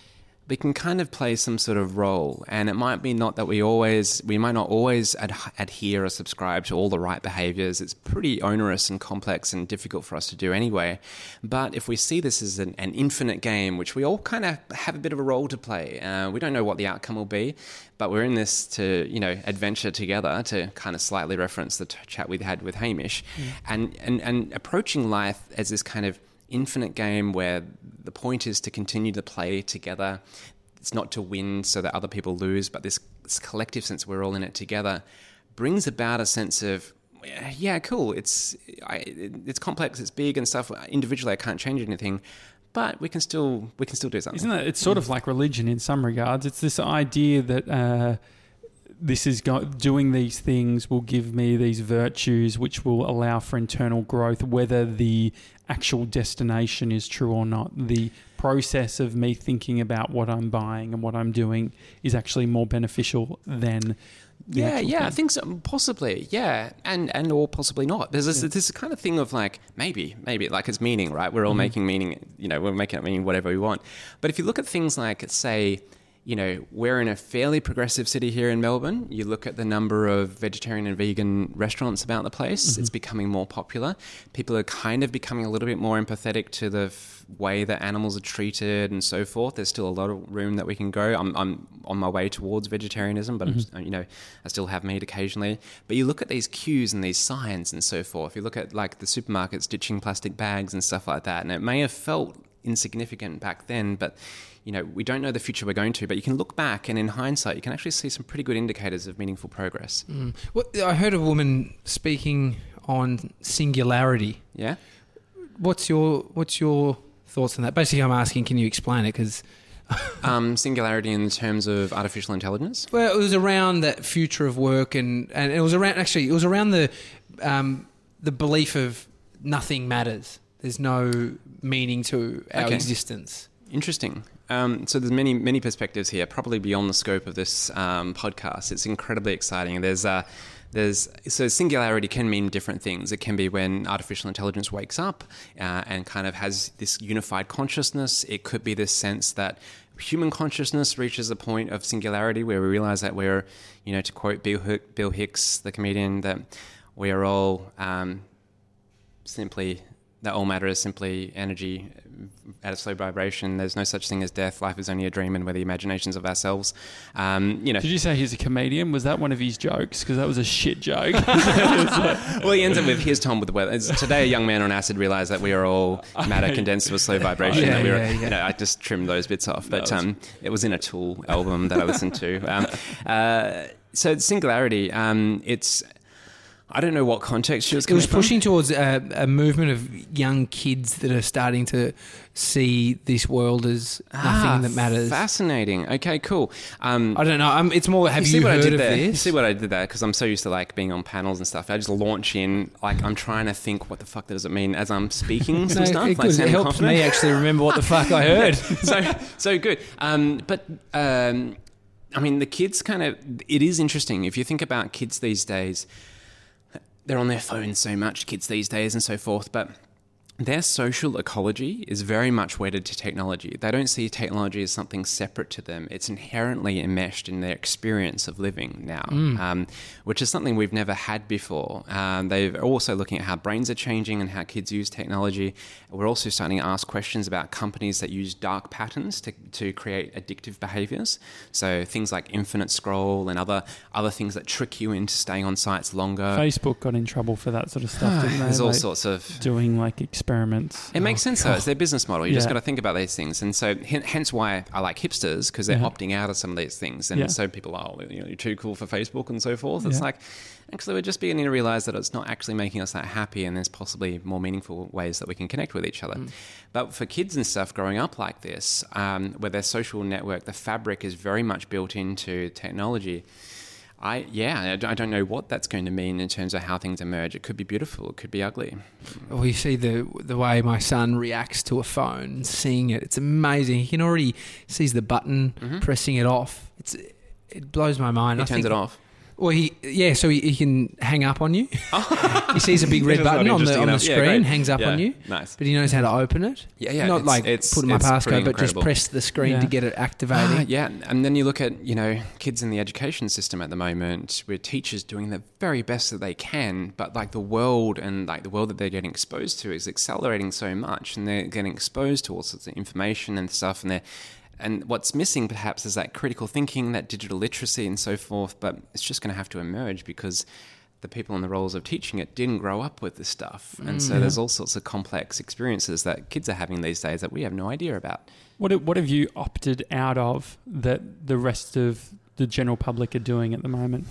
Speaker 5: we can kind of play some sort of role. And it might be not that we always, we might not always ad- adhere or subscribe to all the right behaviors. It's pretty onerous and complex and difficult for us to do anyway. But if we see this as an, an infinite game, which we all kind of have a bit of a role to play, uh, we don't know what the outcome will be, but we're in this to, you know, adventure together to kind of slightly reference the t- chat we had with Hamish and, and, and approaching life as this kind of infinite game where the point is to continue to play together. It's not to win so that other people lose, but this, this collective sense we're all in it together brings about a sense of yeah, cool. It's I, it's complex, it's big and stuff. Individually, I can't change anything, but we can still we can still do something.
Speaker 3: Isn't it? It's sort of like religion in some regards. It's this idea that uh, this is go- doing these things will give me these virtues, which will allow for internal growth, whether the actual destination is true or not. The process of me thinking about what I'm buying and what I'm doing is actually more beneficial than.
Speaker 5: Yeah, yeah, I think so. Possibly, yeah, and and or possibly not. There's this, this kind of thing of like maybe, maybe like it's meaning, right? We're all mm-hmm. making meaning. You know, we're making it mean whatever we want. But if you look at things like, say, you know, we're in a fairly progressive city here in Melbourne. You look at the number of vegetarian and vegan restaurants about the place. Mm-hmm. It's becoming more popular. People are kind of becoming a little bit more empathetic to the f- way that animals are treated and so forth. There's still a lot of room that we can go. I'm, I'm on my way towards vegetarianism, but I'm, you know, I still have meat occasionally. But you look at these cues and these signs and so forth. You look at like the supermarkets ditching plastic bags and stuff like that, and it may have felt insignificant back then, but you know, we don't know the future we're going to, but you can look back and in hindsight, you can actually see some pretty good indicators of meaningful progress.
Speaker 4: Mm. Well, I heard a woman speaking on singularity.
Speaker 5: Yeah.
Speaker 4: What's your What's your thoughts on that? Basically, I'm asking, can you explain it? Because
Speaker 5: Um, singularity in terms of artificial intelligence.
Speaker 4: well, it was around that future of work, and and it was around actually it was around the um, the belief of nothing matters. There's no meaning to our
Speaker 5: Okay.
Speaker 4: existence.
Speaker 5: Interesting. Um, so there's many many perspectives here, probably beyond the scope of this um, podcast. It's incredibly exciting. There's uh, there's so singularity can mean different things. It can be when artificial intelligence wakes up uh, and kind of has this unified consciousness. It could be this sense that human consciousness reaches a point of singularity where we realize that we're, you know, to quote Bill, Hick, Bill Hicks, the comedian, that we are all um, simply that all matter is simply energy at a slow vibration. There's no such thing as death. Life is only a dream, and we're the imaginations of ourselves. Um, you know.
Speaker 3: Did you say he's a comedian? Was that one of his jokes? Because that was a shit joke.
Speaker 5: well, he ends up with here's Tom with the weather. It's, today, a young man on acid realized that we are all matter condensed to a slow vibration.
Speaker 4: Yeah,
Speaker 5: we were,
Speaker 4: yeah, yeah.
Speaker 5: You know, I just trimmed those bits off, but
Speaker 3: was-
Speaker 5: um, it was in a Tool album that I listened to. Um, uh, so singularity, um, it's. I don't know what context she was
Speaker 4: It was
Speaker 5: from.
Speaker 4: pushing towards a, a movement of young kids that are starting to see this world as nothing
Speaker 5: Ah,
Speaker 4: that matters.
Speaker 5: Fascinating. Okay, cool. Um,
Speaker 4: I don't know. Um, it's more. Have you,
Speaker 5: see what I did
Speaker 4: of
Speaker 5: there? You
Speaker 4: this?
Speaker 5: see what I did there? Because I'm so used to like being on panels and stuff. I just launch in, like I'm trying to think what the fuck does it mean as I'm speaking some
Speaker 4: No,
Speaker 5: stuff.
Speaker 4: it,
Speaker 5: like
Speaker 4: it helped
Speaker 5: confident.
Speaker 4: me actually remember what the fuck I heard.
Speaker 5: so so good. Um, but um, I mean, the kids kind of. It is interesting if you think about kids these days. They're on their phones so much, kids these days, and so forth. But their social ecology is very much wedded to technology. They don't see technology as something separate to them. It's inherently enmeshed in their experience of living now, um, which is something we've never had before. Um, they're also looking at how brains are changing and how kids use technology. We're also starting to ask questions about companies that use dark patterns to, to create addictive behaviors. So things like infinite scroll and other other things that trick you into staying on sites longer.
Speaker 3: Facebook got in trouble for that sort of stuff, didn't they?
Speaker 5: There's all
Speaker 3: Like,
Speaker 5: sorts of
Speaker 3: doing like experiments.
Speaker 5: It makes sense though. It's their business model. You just got to think about these things, and so hen- hence why I like hipsters because they're
Speaker 3: Yeah.
Speaker 5: opting out of some of these things, and
Speaker 3: Yeah.
Speaker 5: so people are oh, you know, you're too cool for Facebook and so forth. It's
Speaker 3: Yeah.
Speaker 5: like actually we're just beginning to realize that it's not actually making us that happy, and there's possibly more meaningful ways that we can connect with each other.
Speaker 3: Mm.
Speaker 5: But for kids and stuff growing up like this, um, where their social network, the fabric is very much built into technology. I yeah, I don't- know what that's going to mean in terms of how things emerge. It could be beautiful, it could be ugly.
Speaker 4: Well, you see the the way my son reacts to a phone, seeing it. It's amazing. He can already sees the button, mm-hmm. pressing it off. It's it blows my mind.
Speaker 5: He
Speaker 4: I
Speaker 5: turns it off.
Speaker 4: Well, he yeah, so he, he can hang up on you. he sees a big red
Speaker 5: That's not
Speaker 4: button on the
Speaker 5: interesting
Speaker 4: on the
Speaker 5: enough. Yeah,
Speaker 4: screen,
Speaker 5: great.
Speaker 4: hangs up
Speaker 5: Yeah,
Speaker 4: on you.
Speaker 5: nice.
Speaker 4: But he knows how to open it.
Speaker 5: Yeah, yeah,
Speaker 4: Not
Speaker 5: it's-
Speaker 4: like
Speaker 5: it's-
Speaker 4: put in my
Speaker 5: it's
Speaker 4: passcode, but just
Speaker 5: incredible.
Speaker 4: press the screen
Speaker 3: Yeah.
Speaker 4: to get it
Speaker 5: Ah,
Speaker 4: activating.
Speaker 5: yeah, and then you look at you know kids in the education system at the moment, with teachers doing the very best that they can, but like the world and like the world that they're getting exposed to is accelerating so much, and they're getting exposed to all sorts of information and stuff, and they're and what's missing perhaps is that critical thinking, that digital literacy, and so forth. But it's just going to have to emerge because the people in the roles of teaching it didn't grow up with this stuff, mm, and so there's all sorts of complex experiences that kids are having these days that we have no idea about.
Speaker 3: What have- what have you opted out of that the rest of the general public are doing at the moment?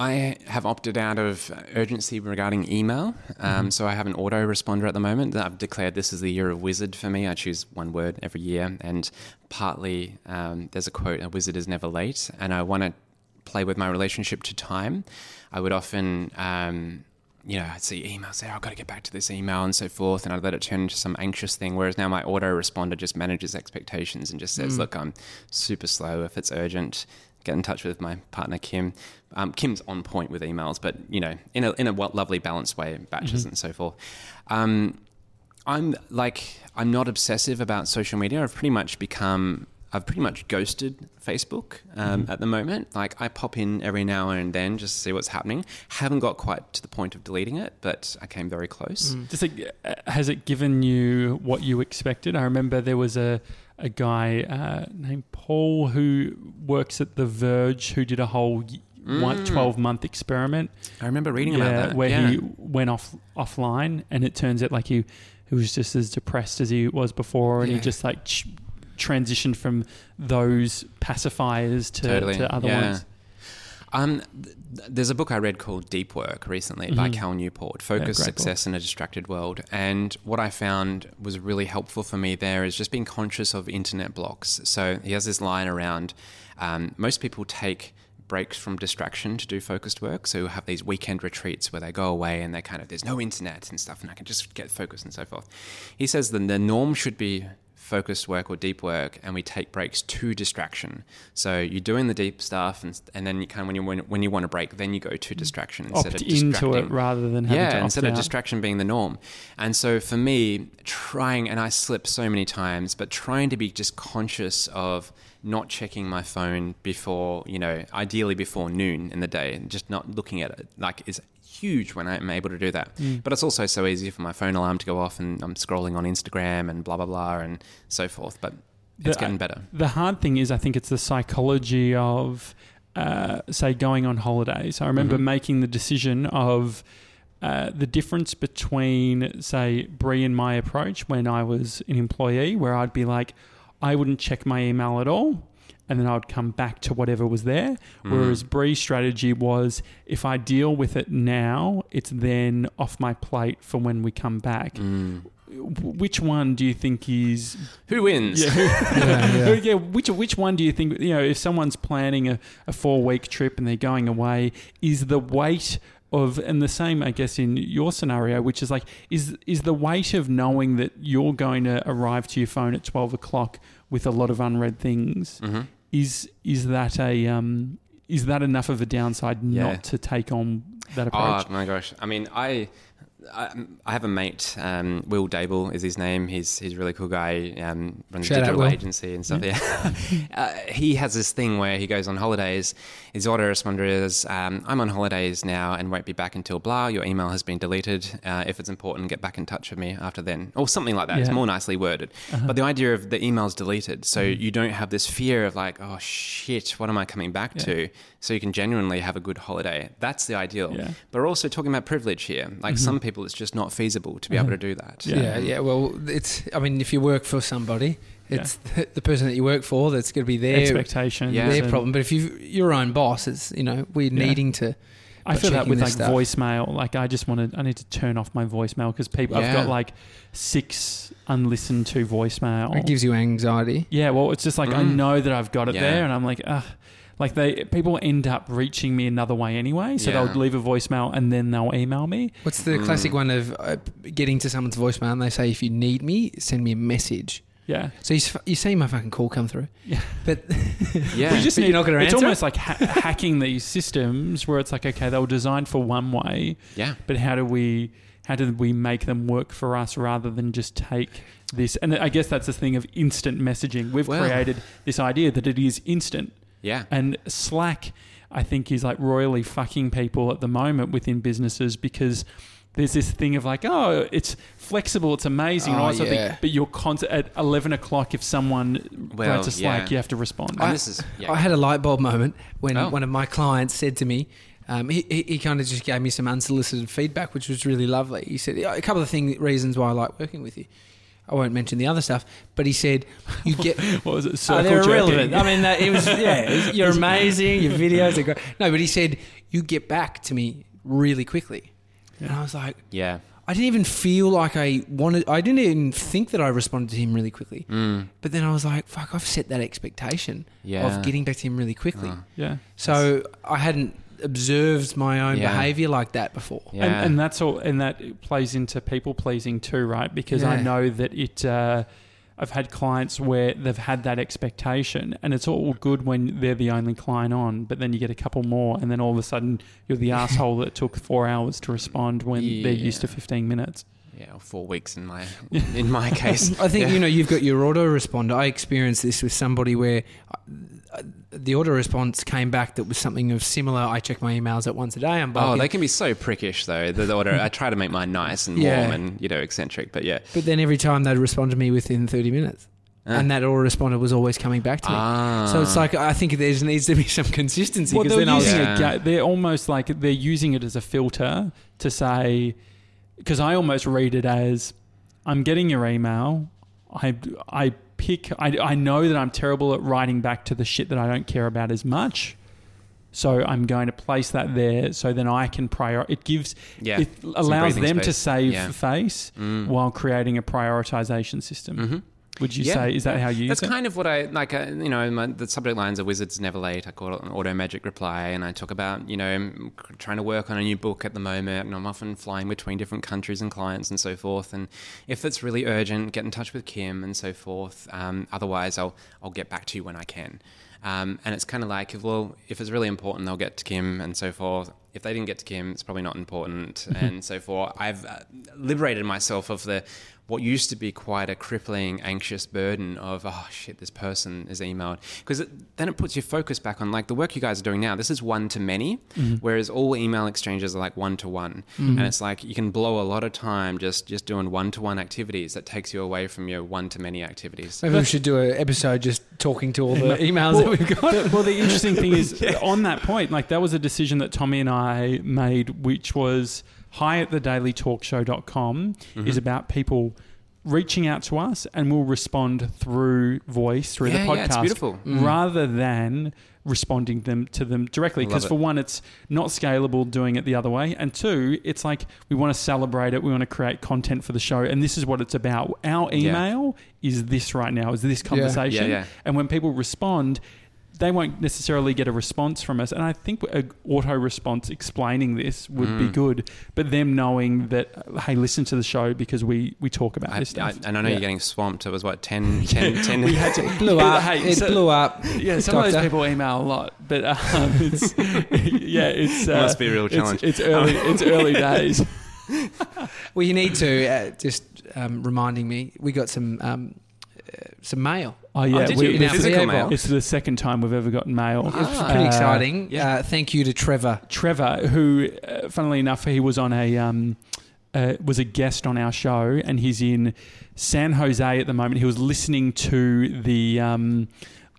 Speaker 5: I have opted out of urgency regarding email. Um, So I have an autoresponder at the moment. I've declared this is the year of wizard for me. I choose one word every year. And partly um, there's a quote a wizard is never late. And I want to play with my relationship to time. I would often. Um, you know, I'd see emails, say, oh, I've got to get back to this email and so forth, and I'd let it turn into some anxious thing. Whereas now my autoresponder just manages expectations and just says, look, I'm super slow. If it's urgent, get in touch with my partner Kim. Um, Kim's on point with emails, but you know, in a in a lovely balanced way, batches and so forth. Um, I'm like I'm not obsessive about social media. I've pretty much become I've pretty much ghosted Facebook um, at the moment. Like I pop in every now and then just to see what's happening. Haven't got quite to the point of deleting it, but I came very close.
Speaker 3: Just like, uh, has it given you what you expected? I remember there was a a guy uh, named Paul who works at The Verge who did a whole one twelve month experiment.
Speaker 5: I remember reading about that.
Speaker 3: where
Speaker 5: yeah.
Speaker 3: he went off offline, and it turns out like he he was just as depressed as he was before, and
Speaker 5: Yeah.
Speaker 3: he just like ch- transitioned from those pacifiers to,
Speaker 5: Totally,
Speaker 3: to other
Speaker 5: yeah.
Speaker 3: ones.
Speaker 5: Um, th- there's a book I read called Deep Work recently by
Speaker 3: Mhm.
Speaker 5: Cal Newport, Focus,
Speaker 3: great
Speaker 5: Success in a Distracted World. And what I found was really helpful for me there is just being conscious of internet blocks. So he has this line around um, most people take breaks from distraction to do focused work. So have these weekend retreats where they go away and they kind of, there's no internet and stuff, and I can just get focused and so forth. He says that the norm should be focused work or deep work and we take breaks to distraction. So you're doing the deep stuff and, and then you kind of when you when, when you want to break then you go to distraction instead
Speaker 3: Opt
Speaker 5: of
Speaker 3: into it rather than having
Speaker 5: yeah instead of
Speaker 3: out.
Speaker 5: distraction being the norm. And so for me trying and i slip so many times but trying to be just conscious of not checking my phone before you know ideally before noon in the day and just not looking at it like is huge when i'm able to do that
Speaker 3: Mm.
Speaker 5: but it's also so easy for my phone alarm to go off and i'm scrolling on instagram and blah blah blah and so forth but it's
Speaker 3: The-
Speaker 5: getting better
Speaker 3: The hard thing is, I think it's the psychology of, uh, say, going on holidays. I remember
Speaker 5: Mhm.
Speaker 3: making the decision of uh, the difference between, say, Bree and my approach when I was an employee, where I'd be like, I wouldn't check my email at all. And then I'd come back to whatever was there. Whereas Bree's strategy was if I deal with it now, it's then off my plate for when we come back.
Speaker 5: Mm.
Speaker 3: Which one do you think is
Speaker 5: who wins
Speaker 3: yeah,
Speaker 4: Yeah,
Speaker 3: yeah. Which which one do you think? You know, if someone's planning a, a four week trip and they're going away, is the weight of and the same, I guess, in your scenario, which is like, is is the weight of knowing that you're going to arrive to your phone at twelve o'clock with a lot of unread things,
Speaker 5: Mhm.
Speaker 3: Is is that a um is that enough of a downside
Speaker 5: Yeah.
Speaker 3: not to take on that approach?
Speaker 5: Oh my gosh! I mean, I I, I have a mate, um, Will Dable is his name. He's he's a really cool guy. Um, runs
Speaker 4: Shout
Speaker 5: a digital agency and stuff. Yeah, uh, he has this thing where he goes on holidays. His autoresponder is, um, "I'm on holidays now and won't be back until blah. Your email has been deleted. Uh, if it's important, get back in touch with me after then, or something like that. It's more nicely worded.
Speaker 4: Uh-huh.
Speaker 5: But the idea of the email's deleted, so
Speaker 4: Mm.
Speaker 5: you don't have this fear of like, oh shit, what am I coming back to? So you can genuinely have a good holiday. That's the ideal.
Speaker 3: Yeah.
Speaker 5: But we're also talking about privilege here. Like some people, it's just not feasible to be able to do that.
Speaker 3: Yeah.
Speaker 4: Yeah, yeah. Well, it's. I mean, if you work for somebody, it's the, the person that you work for that's going to be their
Speaker 3: expectation,
Speaker 5: Yeah.
Speaker 4: their
Speaker 3: and-
Speaker 4: problem. But if you your own boss, it's you know we're
Speaker 3: Yeah.
Speaker 4: needing to.
Speaker 3: I feel that with like
Speaker 4: stuff.
Speaker 3: voicemail. Like I just want to. I need to turn off my voicemail because people. I've got like six unlistened to voicemail.
Speaker 4: It gives you anxiety.
Speaker 3: Yeah, well, it's just like I
Speaker 5: Mm.
Speaker 3: know that I've got it
Speaker 5: Yeah.
Speaker 3: there, and I'm like, ah, like they people end up reaching me another way anyway. So
Speaker 5: Yeah.
Speaker 3: they'll leave a voicemail and then they'll email me.
Speaker 4: What's the
Speaker 5: Mm.
Speaker 4: classic one of uh, getting to someone's voicemail and they say, if you need me, send me a message.
Speaker 3: Yeah,
Speaker 4: So you, s- you see my fucking call come through.
Speaker 3: Yeah.
Speaker 4: But
Speaker 5: Yeah.
Speaker 3: we just
Speaker 4: But you're not gonna
Speaker 3: it's
Speaker 4: answer
Speaker 3: almost like ha- hacking these systems where it's like, okay, they were designed for one way,
Speaker 5: yeah.
Speaker 3: but how do we? How do we make them work for us rather than just take this? And I guess that's the thing of instant messaging. We've
Speaker 5: Well-
Speaker 3: created this idea that it is instant.
Speaker 5: Yeah.
Speaker 3: And Slack, I think, is like royally fucking people at the moment within businesses because there's this thing of like, oh, it's flexible, it's amazing, and
Speaker 4: Oh,
Speaker 3: all that sort of
Speaker 4: yeah.
Speaker 3: thing, but you're constant at 11 o'clock if someone
Speaker 5: Well,
Speaker 3: writes a Slack,
Speaker 5: yeah.
Speaker 3: you have to respond.
Speaker 5: And this is yeah.
Speaker 4: I had a light bulb moment when
Speaker 5: Oh.
Speaker 4: one of my clients said to me, um, he, he, he kind of just gave me some unsolicited feedback, which was really lovely. He said a couple of thing, reasons why I like working with you. I won't mention the other stuff, but he said you get.
Speaker 3: what was it?
Speaker 4: Oh,
Speaker 3: Circle
Speaker 4: they're
Speaker 3: jerking.
Speaker 4: irrelevant. I mean, that, it was yeah. it was- you're amazing. Your videos are great. No, but he said you get back to me really quickly, and I was like,
Speaker 5: yeah.
Speaker 4: I didn't even feel like I wanted. I didn't even think that I responded to him really quickly.
Speaker 5: Mm.
Speaker 4: But then I was like, fuck, I've set that expectation
Speaker 5: Yeah.
Speaker 4: of getting back to him really quickly.
Speaker 5: Oh.
Speaker 3: yeah.
Speaker 4: So I hadn't observed my own
Speaker 5: Yeah.
Speaker 4: behavior like that before.
Speaker 5: Yeah.
Speaker 3: And, and that's all, and that plays into people pleasing too, right? Because I know that it. Uh, I've had clients where they've had that expectation, and it's all good when they're the only client on, but then you get a couple more, and then all of a sudden you're the asshole that took four hours to respond when they're used to 15 minutes.
Speaker 5: Yeah, four weeks in my in my case.
Speaker 4: I think
Speaker 5: Yeah.
Speaker 4: you know you've got your autoresponder. I experienced this with somebody where uh, the autorespons came back that was something of similar. I check my emails at once a day. I'm
Speaker 5: Oh, they can be so prickish though. The, the order. I try to make mine nice and
Speaker 4: Yeah.
Speaker 5: warm and you know eccentric, but yeah.
Speaker 4: but then every time they'd respond to me within 30 minutes,
Speaker 5: Ah.
Speaker 4: and that autoresponder was always coming back to me.
Speaker 5: Ah.
Speaker 4: So it's like I think there needs to be some consistency
Speaker 3: Well,
Speaker 4: because
Speaker 3: they're
Speaker 4: then
Speaker 3: using
Speaker 5: Yeah.
Speaker 3: it. ga- They're almost like they're using it as a filter to say, because I almost read it as, I'm getting your email. I I pick. I I know that I'm terrible at writing back to the shit that I don't care about as much. So I'm going to place that there, so then I can prior. It gives,
Speaker 5: Yeah,
Speaker 3: it allows them to save
Speaker 5: Yeah.
Speaker 3: face
Speaker 5: Mm.
Speaker 3: while creating a prioritization system.
Speaker 5: Mm-hmm.
Speaker 3: Would you
Speaker 5: Yeah.
Speaker 3: say is that how you use
Speaker 5: That's
Speaker 3: it?
Speaker 5: kind of what I like. Uh, you know, my, the subject lines are "Wizards never late." I call it an auto magic reply, and I talk about you know I'm trying to work on a new book at the moment, and I'm often flying between different countries and clients and so forth. And if it's really urgent, get in touch with Kim and so forth. Um, otherwise, I'll I'll get back to you when I can. Um, and it's kind of like, well, if it's really important, they'll get to Kim and so forth. If they didn't get to Kim, it's probably not important and so forth. I've uh, liberated myself of the what used to be quite a crippling, anxious burden of, oh shit, this person is emailed. Because then it puts your focus back on like the work you guys are doing now. This is one to many, mm-hmm. whereas all email exchanges are like one to one. And it's like you can blow a lot of time just, just doing one to one activities that takes you away from your one to many activities.
Speaker 4: Maybe we should do an episode just talking to all the emails
Speaker 3: well,
Speaker 4: that we've got.
Speaker 3: the- well, the interesting thing is on that point, like that was a decision that Tommy and I made, which was hi at the dailytalkshow.com
Speaker 5: Mm-hmm.
Speaker 3: is about people reaching out to us and we'll respond through voice through
Speaker 5: Yeah,
Speaker 3: the podcast
Speaker 5: yeah.
Speaker 4: Mm.
Speaker 3: rather than responding them to them directly because for one it's not scalable doing it the other way and two it's like we want to celebrate it we want to create content for the show and this is what it's about our
Speaker 5: Yeah.
Speaker 3: email is this right now is this conversation
Speaker 5: Yeah, yeah.
Speaker 3: and when people respond, they won't necessarily get a response from us. And I think a auto response explaining this would be
Speaker 5: Mm.
Speaker 3: good. But them knowing that, uh, hey, listen to the show because we, we talk about
Speaker 5: I,
Speaker 3: this
Speaker 5: I, and I know
Speaker 3: Yeah.
Speaker 5: you're getting swamped. It was what 10, 10, 10
Speaker 3: we had to.
Speaker 4: blew up.
Speaker 3: Hey,
Speaker 4: it
Speaker 3: so-
Speaker 4: blew up.
Speaker 3: Yeah, some of those people email a lot, but um, it's yeah, it's uh,
Speaker 5: Must be a real
Speaker 3: it's-
Speaker 5: challenge.
Speaker 3: It's, early. It's early days.
Speaker 4: well, you need to uh, just um, reminding me. We got some um, uh, some mail.
Speaker 3: Oh yeah,
Speaker 5: did
Speaker 3: we-
Speaker 5: you?
Speaker 4: In our
Speaker 5: Physical mail?
Speaker 4: box.
Speaker 3: It's the second time we've ever gotten mail.
Speaker 4: It was
Speaker 5: Ah.
Speaker 4: pretty
Speaker 3: Uh,
Speaker 4: exciting.
Speaker 5: yeah.
Speaker 4: Uh, thank you to Trevor.
Speaker 3: Trevor, who, uh, funnily enough, he was on a um, uh, was a guest on our show, and he's in San Jose at the moment. He was listening to the um,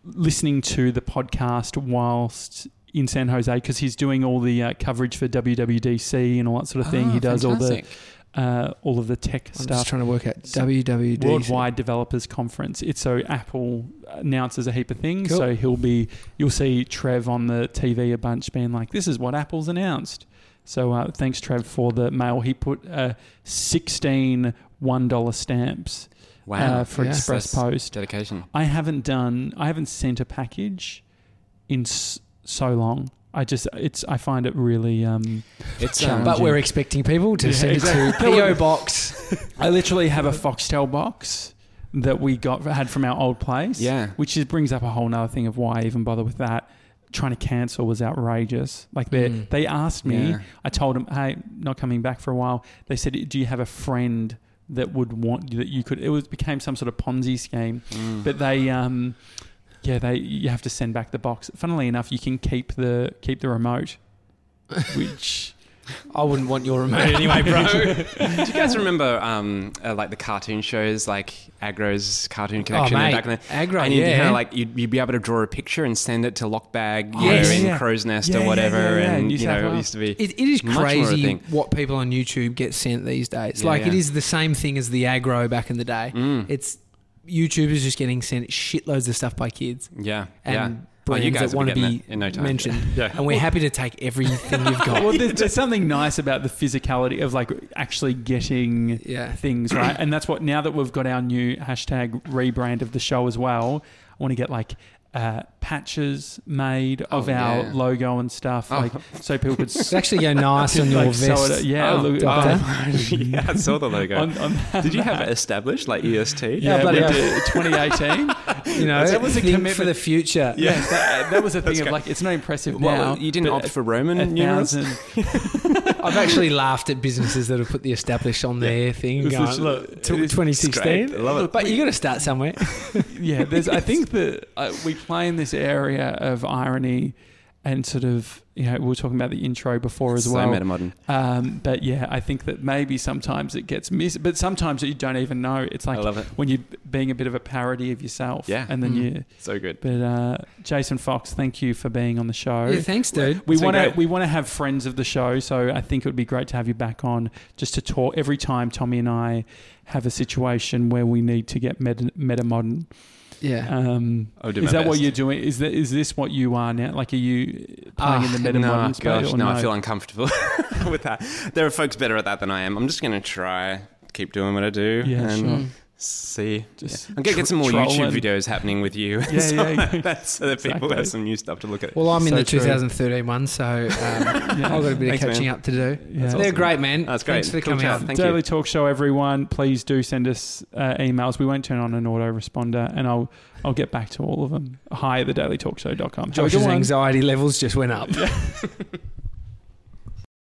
Speaker 3: listening to the podcast whilst in San Jose because he's doing all the uh, coverage for WWDC and all that sort of thing.
Speaker 5: Ah,
Speaker 3: he does all the
Speaker 5: fantastic.
Speaker 3: Uh, all of the tech
Speaker 4: I'm
Speaker 3: stuff.
Speaker 4: just trying to work out
Speaker 3: So,
Speaker 4: WWD.
Speaker 3: Worldwide Developers Conference. It's so Apple announces a heap of things.
Speaker 4: Cool.
Speaker 3: So he'll be, you'll see Trev on the TV a bunch being like, "This is what Apple's announced." So uh, thanks, Trev, for the mail. He put uh, 16 one dollar stamps
Speaker 5: Wow.
Speaker 3: uh, for
Speaker 4: Yeah.
Speaker 3: Express Post.
Speaker 5: Dedication.
Speaker 3: I haven't done, I haven't sent a package in s- so long. I just, it's, I find it really. Um,
Speaker 5: It's um,
Speaker 4: but we're expecting people to
Speaker 3: Yeah,
Speaker 4: send it to
Speaker 3: exactly.
Speaker 4: PO box.
Speaker 3: I literally have a Foxtel box that we got had from our old place.
Speaker 5: Yeah.
Speaker 3: which is, brings up a whole nother thing of why I even bother with that. Trying to cancel was outrageous. Like they
Speaker 4: Mm.
Speaker 3: they asked me,
Speaker 5: Yeah.
Speaker 3: I told them, hey, not coming back for a while. They said, do you have a friend that would want that you could? It was became some sort of Ponzi scheme,
Speaker 5: mm.
Speaker 3: but they. um yeah, they you have to send back the box. Funnily enough, you can keep the keep the remote, which
Speaker 4: I wouldn't want your remote anyway, bro.
Speaker 5: Do you guys remember um, uh, like the cartoon shows, like Agro's Cartoon Connection?
Speaker 4: oh,
Speaker 5: and
Speaker 4: mate.
Speaker 5: back in the,
Speaker 4: Agro,
Speaker 5: and you'd
Speaker 4: yeah.
Speaker 5: kind of like you'd, you'd be able to draw a picture and send it to Lockbag, you
Speaker 4: Yes.
Speaker 5: in
Speaker 3: Yeah.
Speaker 5: Crow's Nest
Speaker 3: Yeah,
Speaker 5: or whatever,
Speaker 3: yeah,
Speaker 5: and
Speaker 3: New
Speaker 5: you
Speaker 3: South
Speaker 5: know, it used to be.
Speaker 4: It, it is crazy what people on YouTube get sent these days. Like it is the same thing as the Agro back in the day.
Speaker 5: Mm.
Speaker 4: It's YouTubers just getting sent shitloads of stuff by kids
Speaker 5: yeah,
Speaker 4: and
Speaker 5: yeah. Oh,
Speaker 4: brands
Speaker 5: you guys
Speaker 4: that want to be
Speaker 5: in no time.
Speaker 4: mentioned.
Speaker 5: Yeah.
Speaker 4: And we're happy to take everything you've got.
Speaker 3: well, there's, there's something nice about the physicality of like actually getting
Speaker 4: Yeah.
Speaker 3: things right, and that's what now that we've got our new hashtag rebrand of the show as well. I want to get like uh, patches made of
Speaker 5: Oh,
Speaker 3: our
Speaker 5: yeah.
Speaker 3: logo and stuff,
Speaker 5: Oh.
Speaker 3: like so people could.
Speaker 4: It's actually go nice on your
Speaker 3: like,
Speaker 4: vest.
Speaker 3: it- yeah,
Speaker 5: Oh,
Speaker 3: look,
Speaker 4: doctor.
Speaker 5: yeah, I saw the logo.
Speaker 3: on, on,
Speaker 5: Did you have it established like EST?
Speaker 3: yeah,
Speaker 4: bloody
Speaker 3: we 2018.
Speaker 4: You know,
Speaker 3: That was a
Speaker 4: think
Speaker 3: commitment.
Speaker 4: for the future.
Speaker 3: Yeah, that, that was a thing
Speaker 5: That's
Speaker 3: of
Speaker 5: great.
Speaker 3: like it's not impressive
Speaker 5: Well,
Speaker 3: now.
Speaker 5: you didn't opt for Roman numerals.
Speaker 4: I've actually laughed at businesses that have put the established on their thing.
Speaker 3: This
Speaker 4: Going,
Speaker 3: is-
Speaker 4: look,
Speaker 3: it
Speaker 4: t- 2016.
Speaker 5: great. I love it.
Speaker 4: But you got to start somewhere.
Speaker 3: yeah, there's. I think that uh, we play in this area of irony and sort of. You know, we were talking about the intro before as
Speaker 5: so
Speaker 3: well.
Speaker 5: metamodern.
Speaker 3: Um, but yeah, I think that maybe sometimes it gets missed, but sometimes you don't even know. It's like
Speaker 5: I love it.
Speaker 3: when you're being a bit of a parody of yourself.
Speaker 5: Yeah.
Speaker 3: And then
Speaker 4: Mm.
Speaker 3: you.
Speaker 5: So good.
Speaker 3: But uh, Jason Fox, thank you for being on the show.
Speaker 4: Yeah, thanks, dude.
Speaker 3: We want to we want to have friends of the show, so I think it would be great to have you back on just to talk every time Tommy and I have a situation where we need to get meta, meta modern.
Speaker 4: Yeah.
Speaker 3: Um,
Speaker 5: I'll do
Speaker 3: is
Speaker 5: my
Speaker 3: that what you're doing? Is that is this what you are now? Like, are you playing in the
Speaker 5: Ah,
Speaker 3: meta
Speaker 5: no,
Speaker 3: modern space?
Speaker 5: gosh,
Speaker 3: or
Speaker 5: no, I feel uncomfortable with that. There are folks better at that than I am. I'm just going to try, keep doing what I do,
Speaker 3: Yeah,
Speaker 5: and
Speaker 3: sure.
Speaker 5: See.
Speaker 3: Just
Speaker 5: I'm going to get some more
Speaker 3: trolling.
Speaker 5: YouTube videos happening with you.
Speaker 3: Yeah,
Speaker 5: so
Speaker 3: yeah, yeah.
Speaker 5: That's so that people
Speaker 3: Exactly.
Speaker 5: have some new stuff to look at.
Speaker 4: Well, I'm in the
Speaker 3: true.
Speaker 4: 2013 one, so um, I've got a bit
Speaker 5: Thanks,
Speaker 4: of catching
Speaker 5: man.
Speaker 4: up to do.
Speaker 3: Yeah. That's
Speaker 4: They're
Speaker 5: awesome.
Speaker 4: great, man.
Speaker 5: That's great.
Speaker 4: Thanks for
Speaker 5: Cool
Speaker 4: coming
Speaker 5: chat.
Speaker 4: on.
Speaker 5: Thank
Speaker 3: Daily
Speaker 5: you.
Speaker 3: Talk Show, everyone. Please do send us uh, emails. We won't turn on an autoresponder, and I'll I'll get back to all of them. Hi at thedailytalkshow.com. Have a
Speaker 4: Josh's
Speaker 3: good
Speaker 4: anxiety levels just went up.